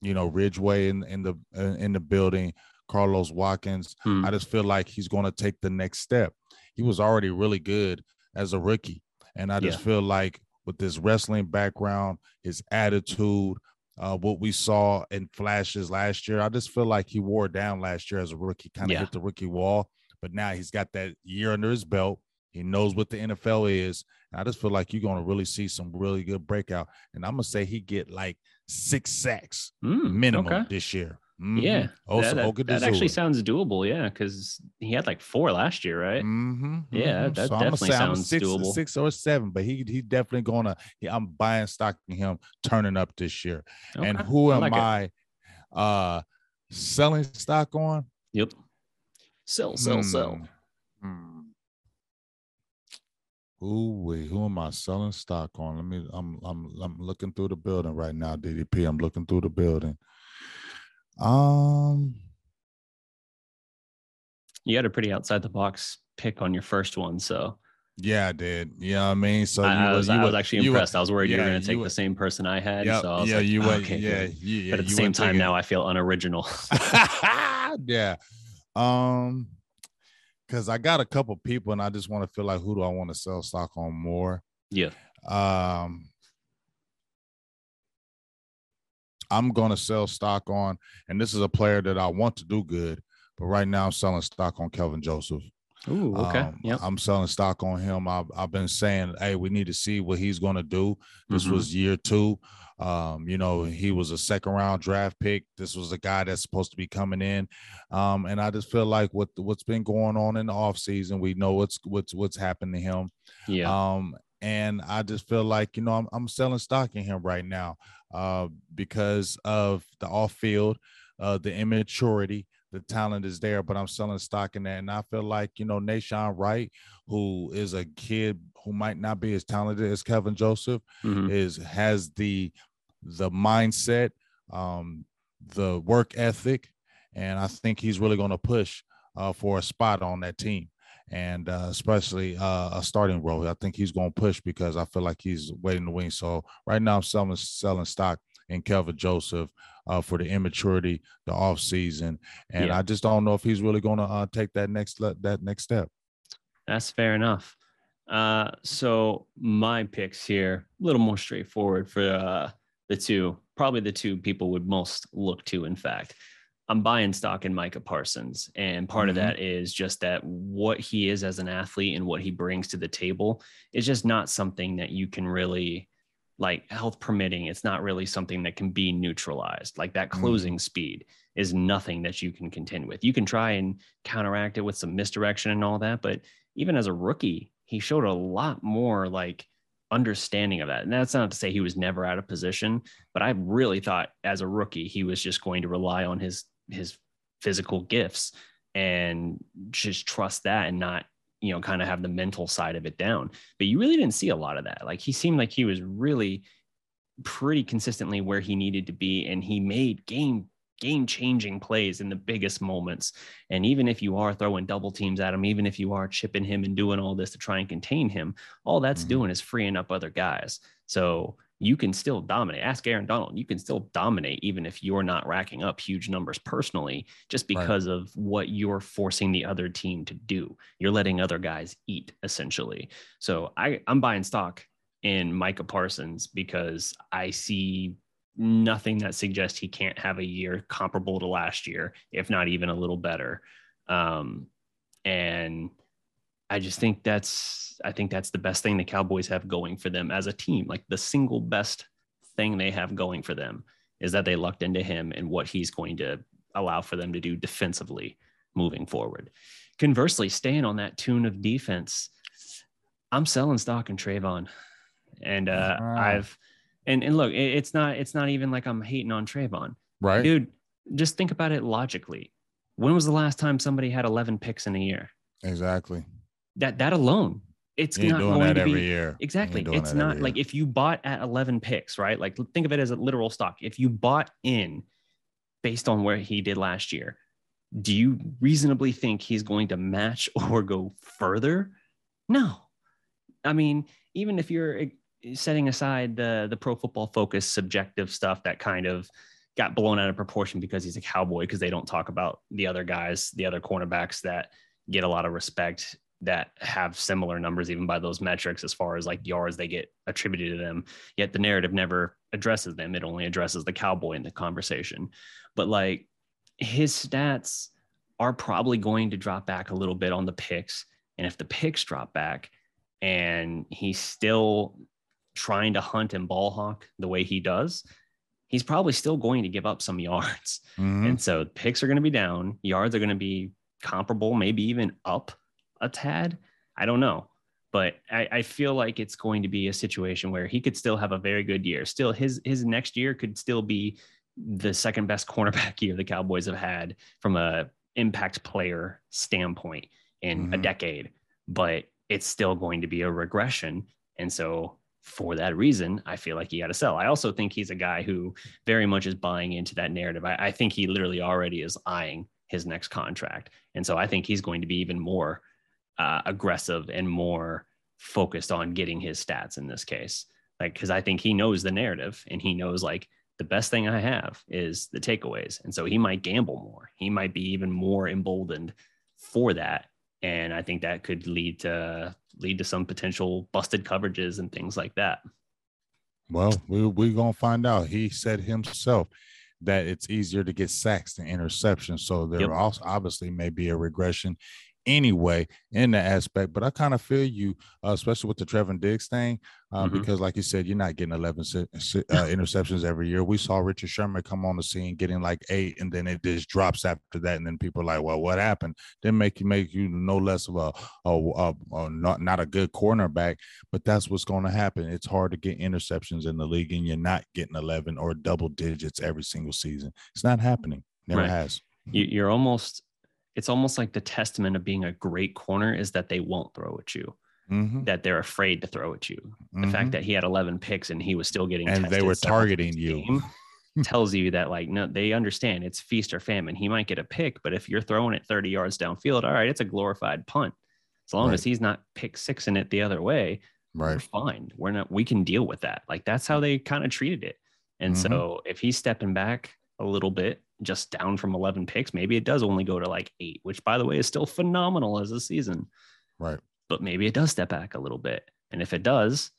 you know, Ridgeway in, in the in the building, Carlos Watkins, hmm. I just feel like he's going to take the next step. He was already really good as a rookie, and I just yeah. feel like with this wrestling background, his attitude, uh, what we saw in flashes last year. I just feel like he wore down last year as a rookie, kind of yeah. hit the rookie wall. But now he's got that year under his belt. He knows what the NFL is. And I just feel like you're going to really see some really good breakout. And I'm going to say he get like six sacks mm, minimum okay. this year. Mm-hmm. Yeah. Also, that, that, that actually sounds doable. Yeah. Cause he had like four last year, right? Mm-hmm, yeah. Mm-hmm. That so definitely sounds six, doable. Six or seven, but he he definitely going to, I'm buying stock in him turning up this year. Okay. And who am I, like I uh selling stock on? Yep. Sell, sell, hmm. sell. Hmm. Ooh, wait, who am I selling stock on? Let me. I'm I'm I'm looking through the building right now, DDP. I'm looking through the building. Um, you had a pretty outside the box pick on your first one, so yeah, I did. Yeah, I mean, so I, I was, I was actually impressed. I was worried yeah, you were going to take the same person I had. Yep, so I yeah, like, you went. Okay, yeah, yeah, But at the same time, now I feel unoriginal. yeah. Um, because I got a couple people, and I just want to feel like who do I want to sell stock on more? Yeah. Um, I'm going to sell stock on, and this is a player that I want to do good, but right now I'm selling stock on Kelvin Joseph. Ooh, okay. Um, yep. I'm selling stock on him. I've, I've been saying, hey, we need to see what he's going to do. This mm-hmm. was year two. Um, you know, he was a second round draft pick. This was a guy that's supposed to be coming in. Um, and I just feel like what what's been going on in the offseason, we know what's what's what's happened to him. Yeah. Um, and I just feel like, you know, I'm I'm selling stock in him right now, uh, because of the off field, uh, the immaturity, the talent is there, but I'm selling stock in that. And I feel like, you know, Nahshon Wright, who is a kid who might not be as talented as Kevin Joseph, mm-hmm. is has the the mindset, um, the work ethic, and I think he's really going to push uh, for a spot on that team, and uh, especially uh, a starting role. I think he's going to push because I feel like he's waiting to win. So right now, I'm selling selling stock in Kelvin Joseph uh, for the immaturity, the off season, and yeah. I just don't know if he's really going to uh, take that next that next step. That's fair enough. Uh, so my picks here, a little more straightforward for uh, the two, probably the two people would most look to. In fact, I'm buying stock in Micah Parsons, and part mm-hmm. of that is just that what he is as an athlete and what he brings to the table is just not something that you can really like health permitting it's not really something that can be neutralized like that mm. closing mm. speed is nothing that you can contend with you can try and counteract it with some misdirection and all that but even as a rookie he showed a lot more like understanding of that and that's not to say he was never out of position but i really thought as a rookie he was just going to rely on his his physical gifts and just trust that and not you know, kind of have the mental side of it down. But you really didn't see a lot of that. Like he seemed like he was really pretty consistently where he needed to be, and he made game game changing plays in the biggest moments. And even if you are throwing double teams at him, even if you are chipping him and doing all this to try and contain him, all that's mm-hmm. doing is freeing up other guys. So you can still dominate. Ask Aaron Donald. You can still dominate even if you're not racking up huge numbers personally, just because right. of what you're forcing the other team to do. You're letting other guys eat essentially. So I, I'm buying stock in Micah Parsons because I see nothing that suggests he can't have a year comparable to last year, if not even a little better. Um, and I just think that's I think that's the best thing the Cowboys have going for them as a team. Like the single best thing they have going for them is that they lucked into him and what he's going to allow for them to do defensively moving forward. Conversely, staying on that tune of defense, I'm selling stock in Trevon, and uh, I've and and look, it's not it's not even like I'm hating on Trevon, right, dude? Just think about it logically. When was the last time somebody had 11 picks in a year? Exactly that that alone it's not going to be year. exactly. it's not like if you bought at 11 picks right? Like think of it as a literal stock. If you bought in based on where he did last year do you reasonably think he's going to match or go further? No. I mean even if you're eh, setting aside the the pro football focus subjective stuff that kind of got blown out of proportion because he's a cowboy because they don't talk about the other guys the other cornerbacks that get a lot of respect that have similar numbers, even by those metrics, as far as like yards they get attributed to them. Yet the narrative never addresses them. It only addresses the cowboy in the conversation. But like his stats are probably going to drop back a little bit on the picks. And if the picks drop back and he's still trying to hunt and ball hawk the way he does, he's probably still going to give up some yards. Mm-hmm. And so picks are going to be down, yards are going to be comparable, maybe even up a tad. I don't know. But I, I, feel like it's going to be a situation where he could still have a very good year. Still, his his next year could still be the second best cornerback year the Cowboys have had from a impact player standpoint in mm-hmm. a decade. But it's still going to be a regression. And so for that reason, I feel like he got to sell. I also think he's a guy who very much is buying into that narrative. I, I, think he literally already is eyeing his next contract. And so I think he's going to be even more uh, aggressive and more focused on getting his stats in this case. Like, because I think he knows the narrative and he knows, like, the best thing I have is the takeaways. And so he might gamble more. He might be even more emboldened for that and I think that could lead to lead to some potential busted coverages and things like that. Well, we we're gonna find out. He said himself that it's easier to get sacks than interceptions, so there yep. also obviously may be a regression anyway in that aspect. But I kind of feel you, uh, especially with the Trevon Diggs thing, uh, mm-hmm. because like you said, you're not getting 11 uh, interceptions every year. We saw Richard Sherman come on the scene getting like eight, and then it just drops after that. And then people are like, well, what happened? Didn't make you make you no less of a, a, a, a not, not a good cornerback, but that's what's going to happen. It's hard to get interceptions in the league, and you're not getting 11 or double digits every single season. It's not happening. Never right. has. You're almost it's almost like the testament of being a great corner is that they won't throw at you. Mm-hmm. That they're afraid to throw at you. The mm-hmm. fact that he had 11 picks and he was still getting and they were targeting you tells you that like no, they understand it's feast or famine. He might get a pick, but if you're throwing it 30 yards downfield, all right, it's a glorified punt. As long right. as he's not pick six in it the other way, right. we're fine. We're not. We can deal with that. Like that's how they kind of treated it. And mm-hmm. so if he's stepping back a little bit just down from 11 picks. Maybe it does only go to like eight, which by the way is still phenomenal as a season. Right. But maybe it does step back a little bit. And if it does,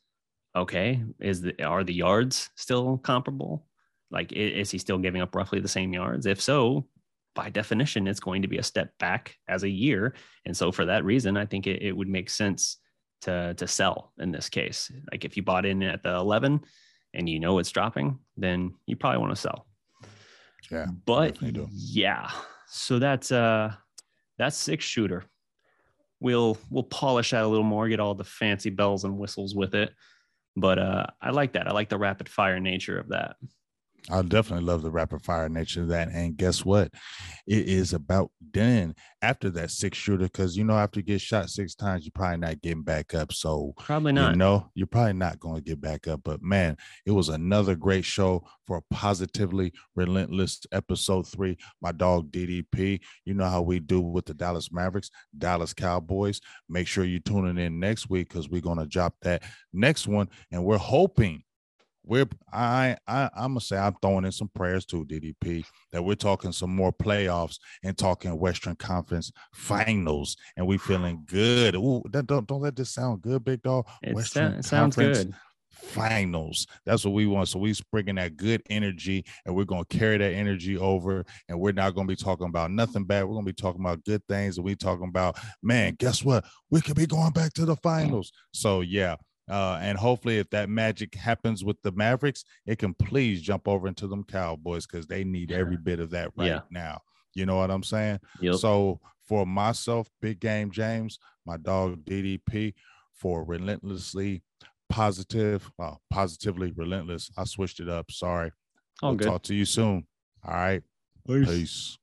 okay, is the are the yards still comparable? Like is he still giving up roughly the same yards? If so, by definition, it's going to be a step back as a year. And so for that reason, I think it, it would make sense to to sell in this case. Like if you bought in at the 11 and you know it's dropping, then you probably want to sell. Yeah. But yeah. So that's uh that's six shooter. We'll we'll polish that a little more, get all the fancy bells and whistles with it. But uh I like that. I like the rapid fire nature of that. I definitely love the rapid fire nature of that. And guess what? It is about done after that six shooter because you know after you get shot six times, you're probably not getting back up. So probably not. You know, you're probably not going to get back up. But man, it was another great show for a positively relentless episode three. My dog DDP. You know how we do with the Dallas Mavericks, Dallas Cowboys. Make sure you're tuning in next week because we're gonna drop that next one, and we're hoping we're I I I'm gonna say I'm throwing in some prayers to DDP that we're talking some more playoffs and talking Western Conference Finals, and we feeling good. Ooh, that don't don't let this sound good, big dog. It, Western it sounds Conference good. Finals. That's what we want. So we bringing that good energy, and we're gonna carry that energy over. And we're not gonna be talking about nothing bad. We're gonna be talking about good things, and we talking about man. Guess what? We could be going back to the mm. finals. So yeah, uh, and hopefully, if that magic happens with the Mavericks, it can please jump over into them Cowboys because they need every bit of that right yeah. now. You know what I'm saying? Yep. So for myself, Big Game James, my dog DDP, for relentlessly positive, well, positively relentless. I switched it up. Sorry. All we'll good. Talk to you soon. All right. Peace. Peace.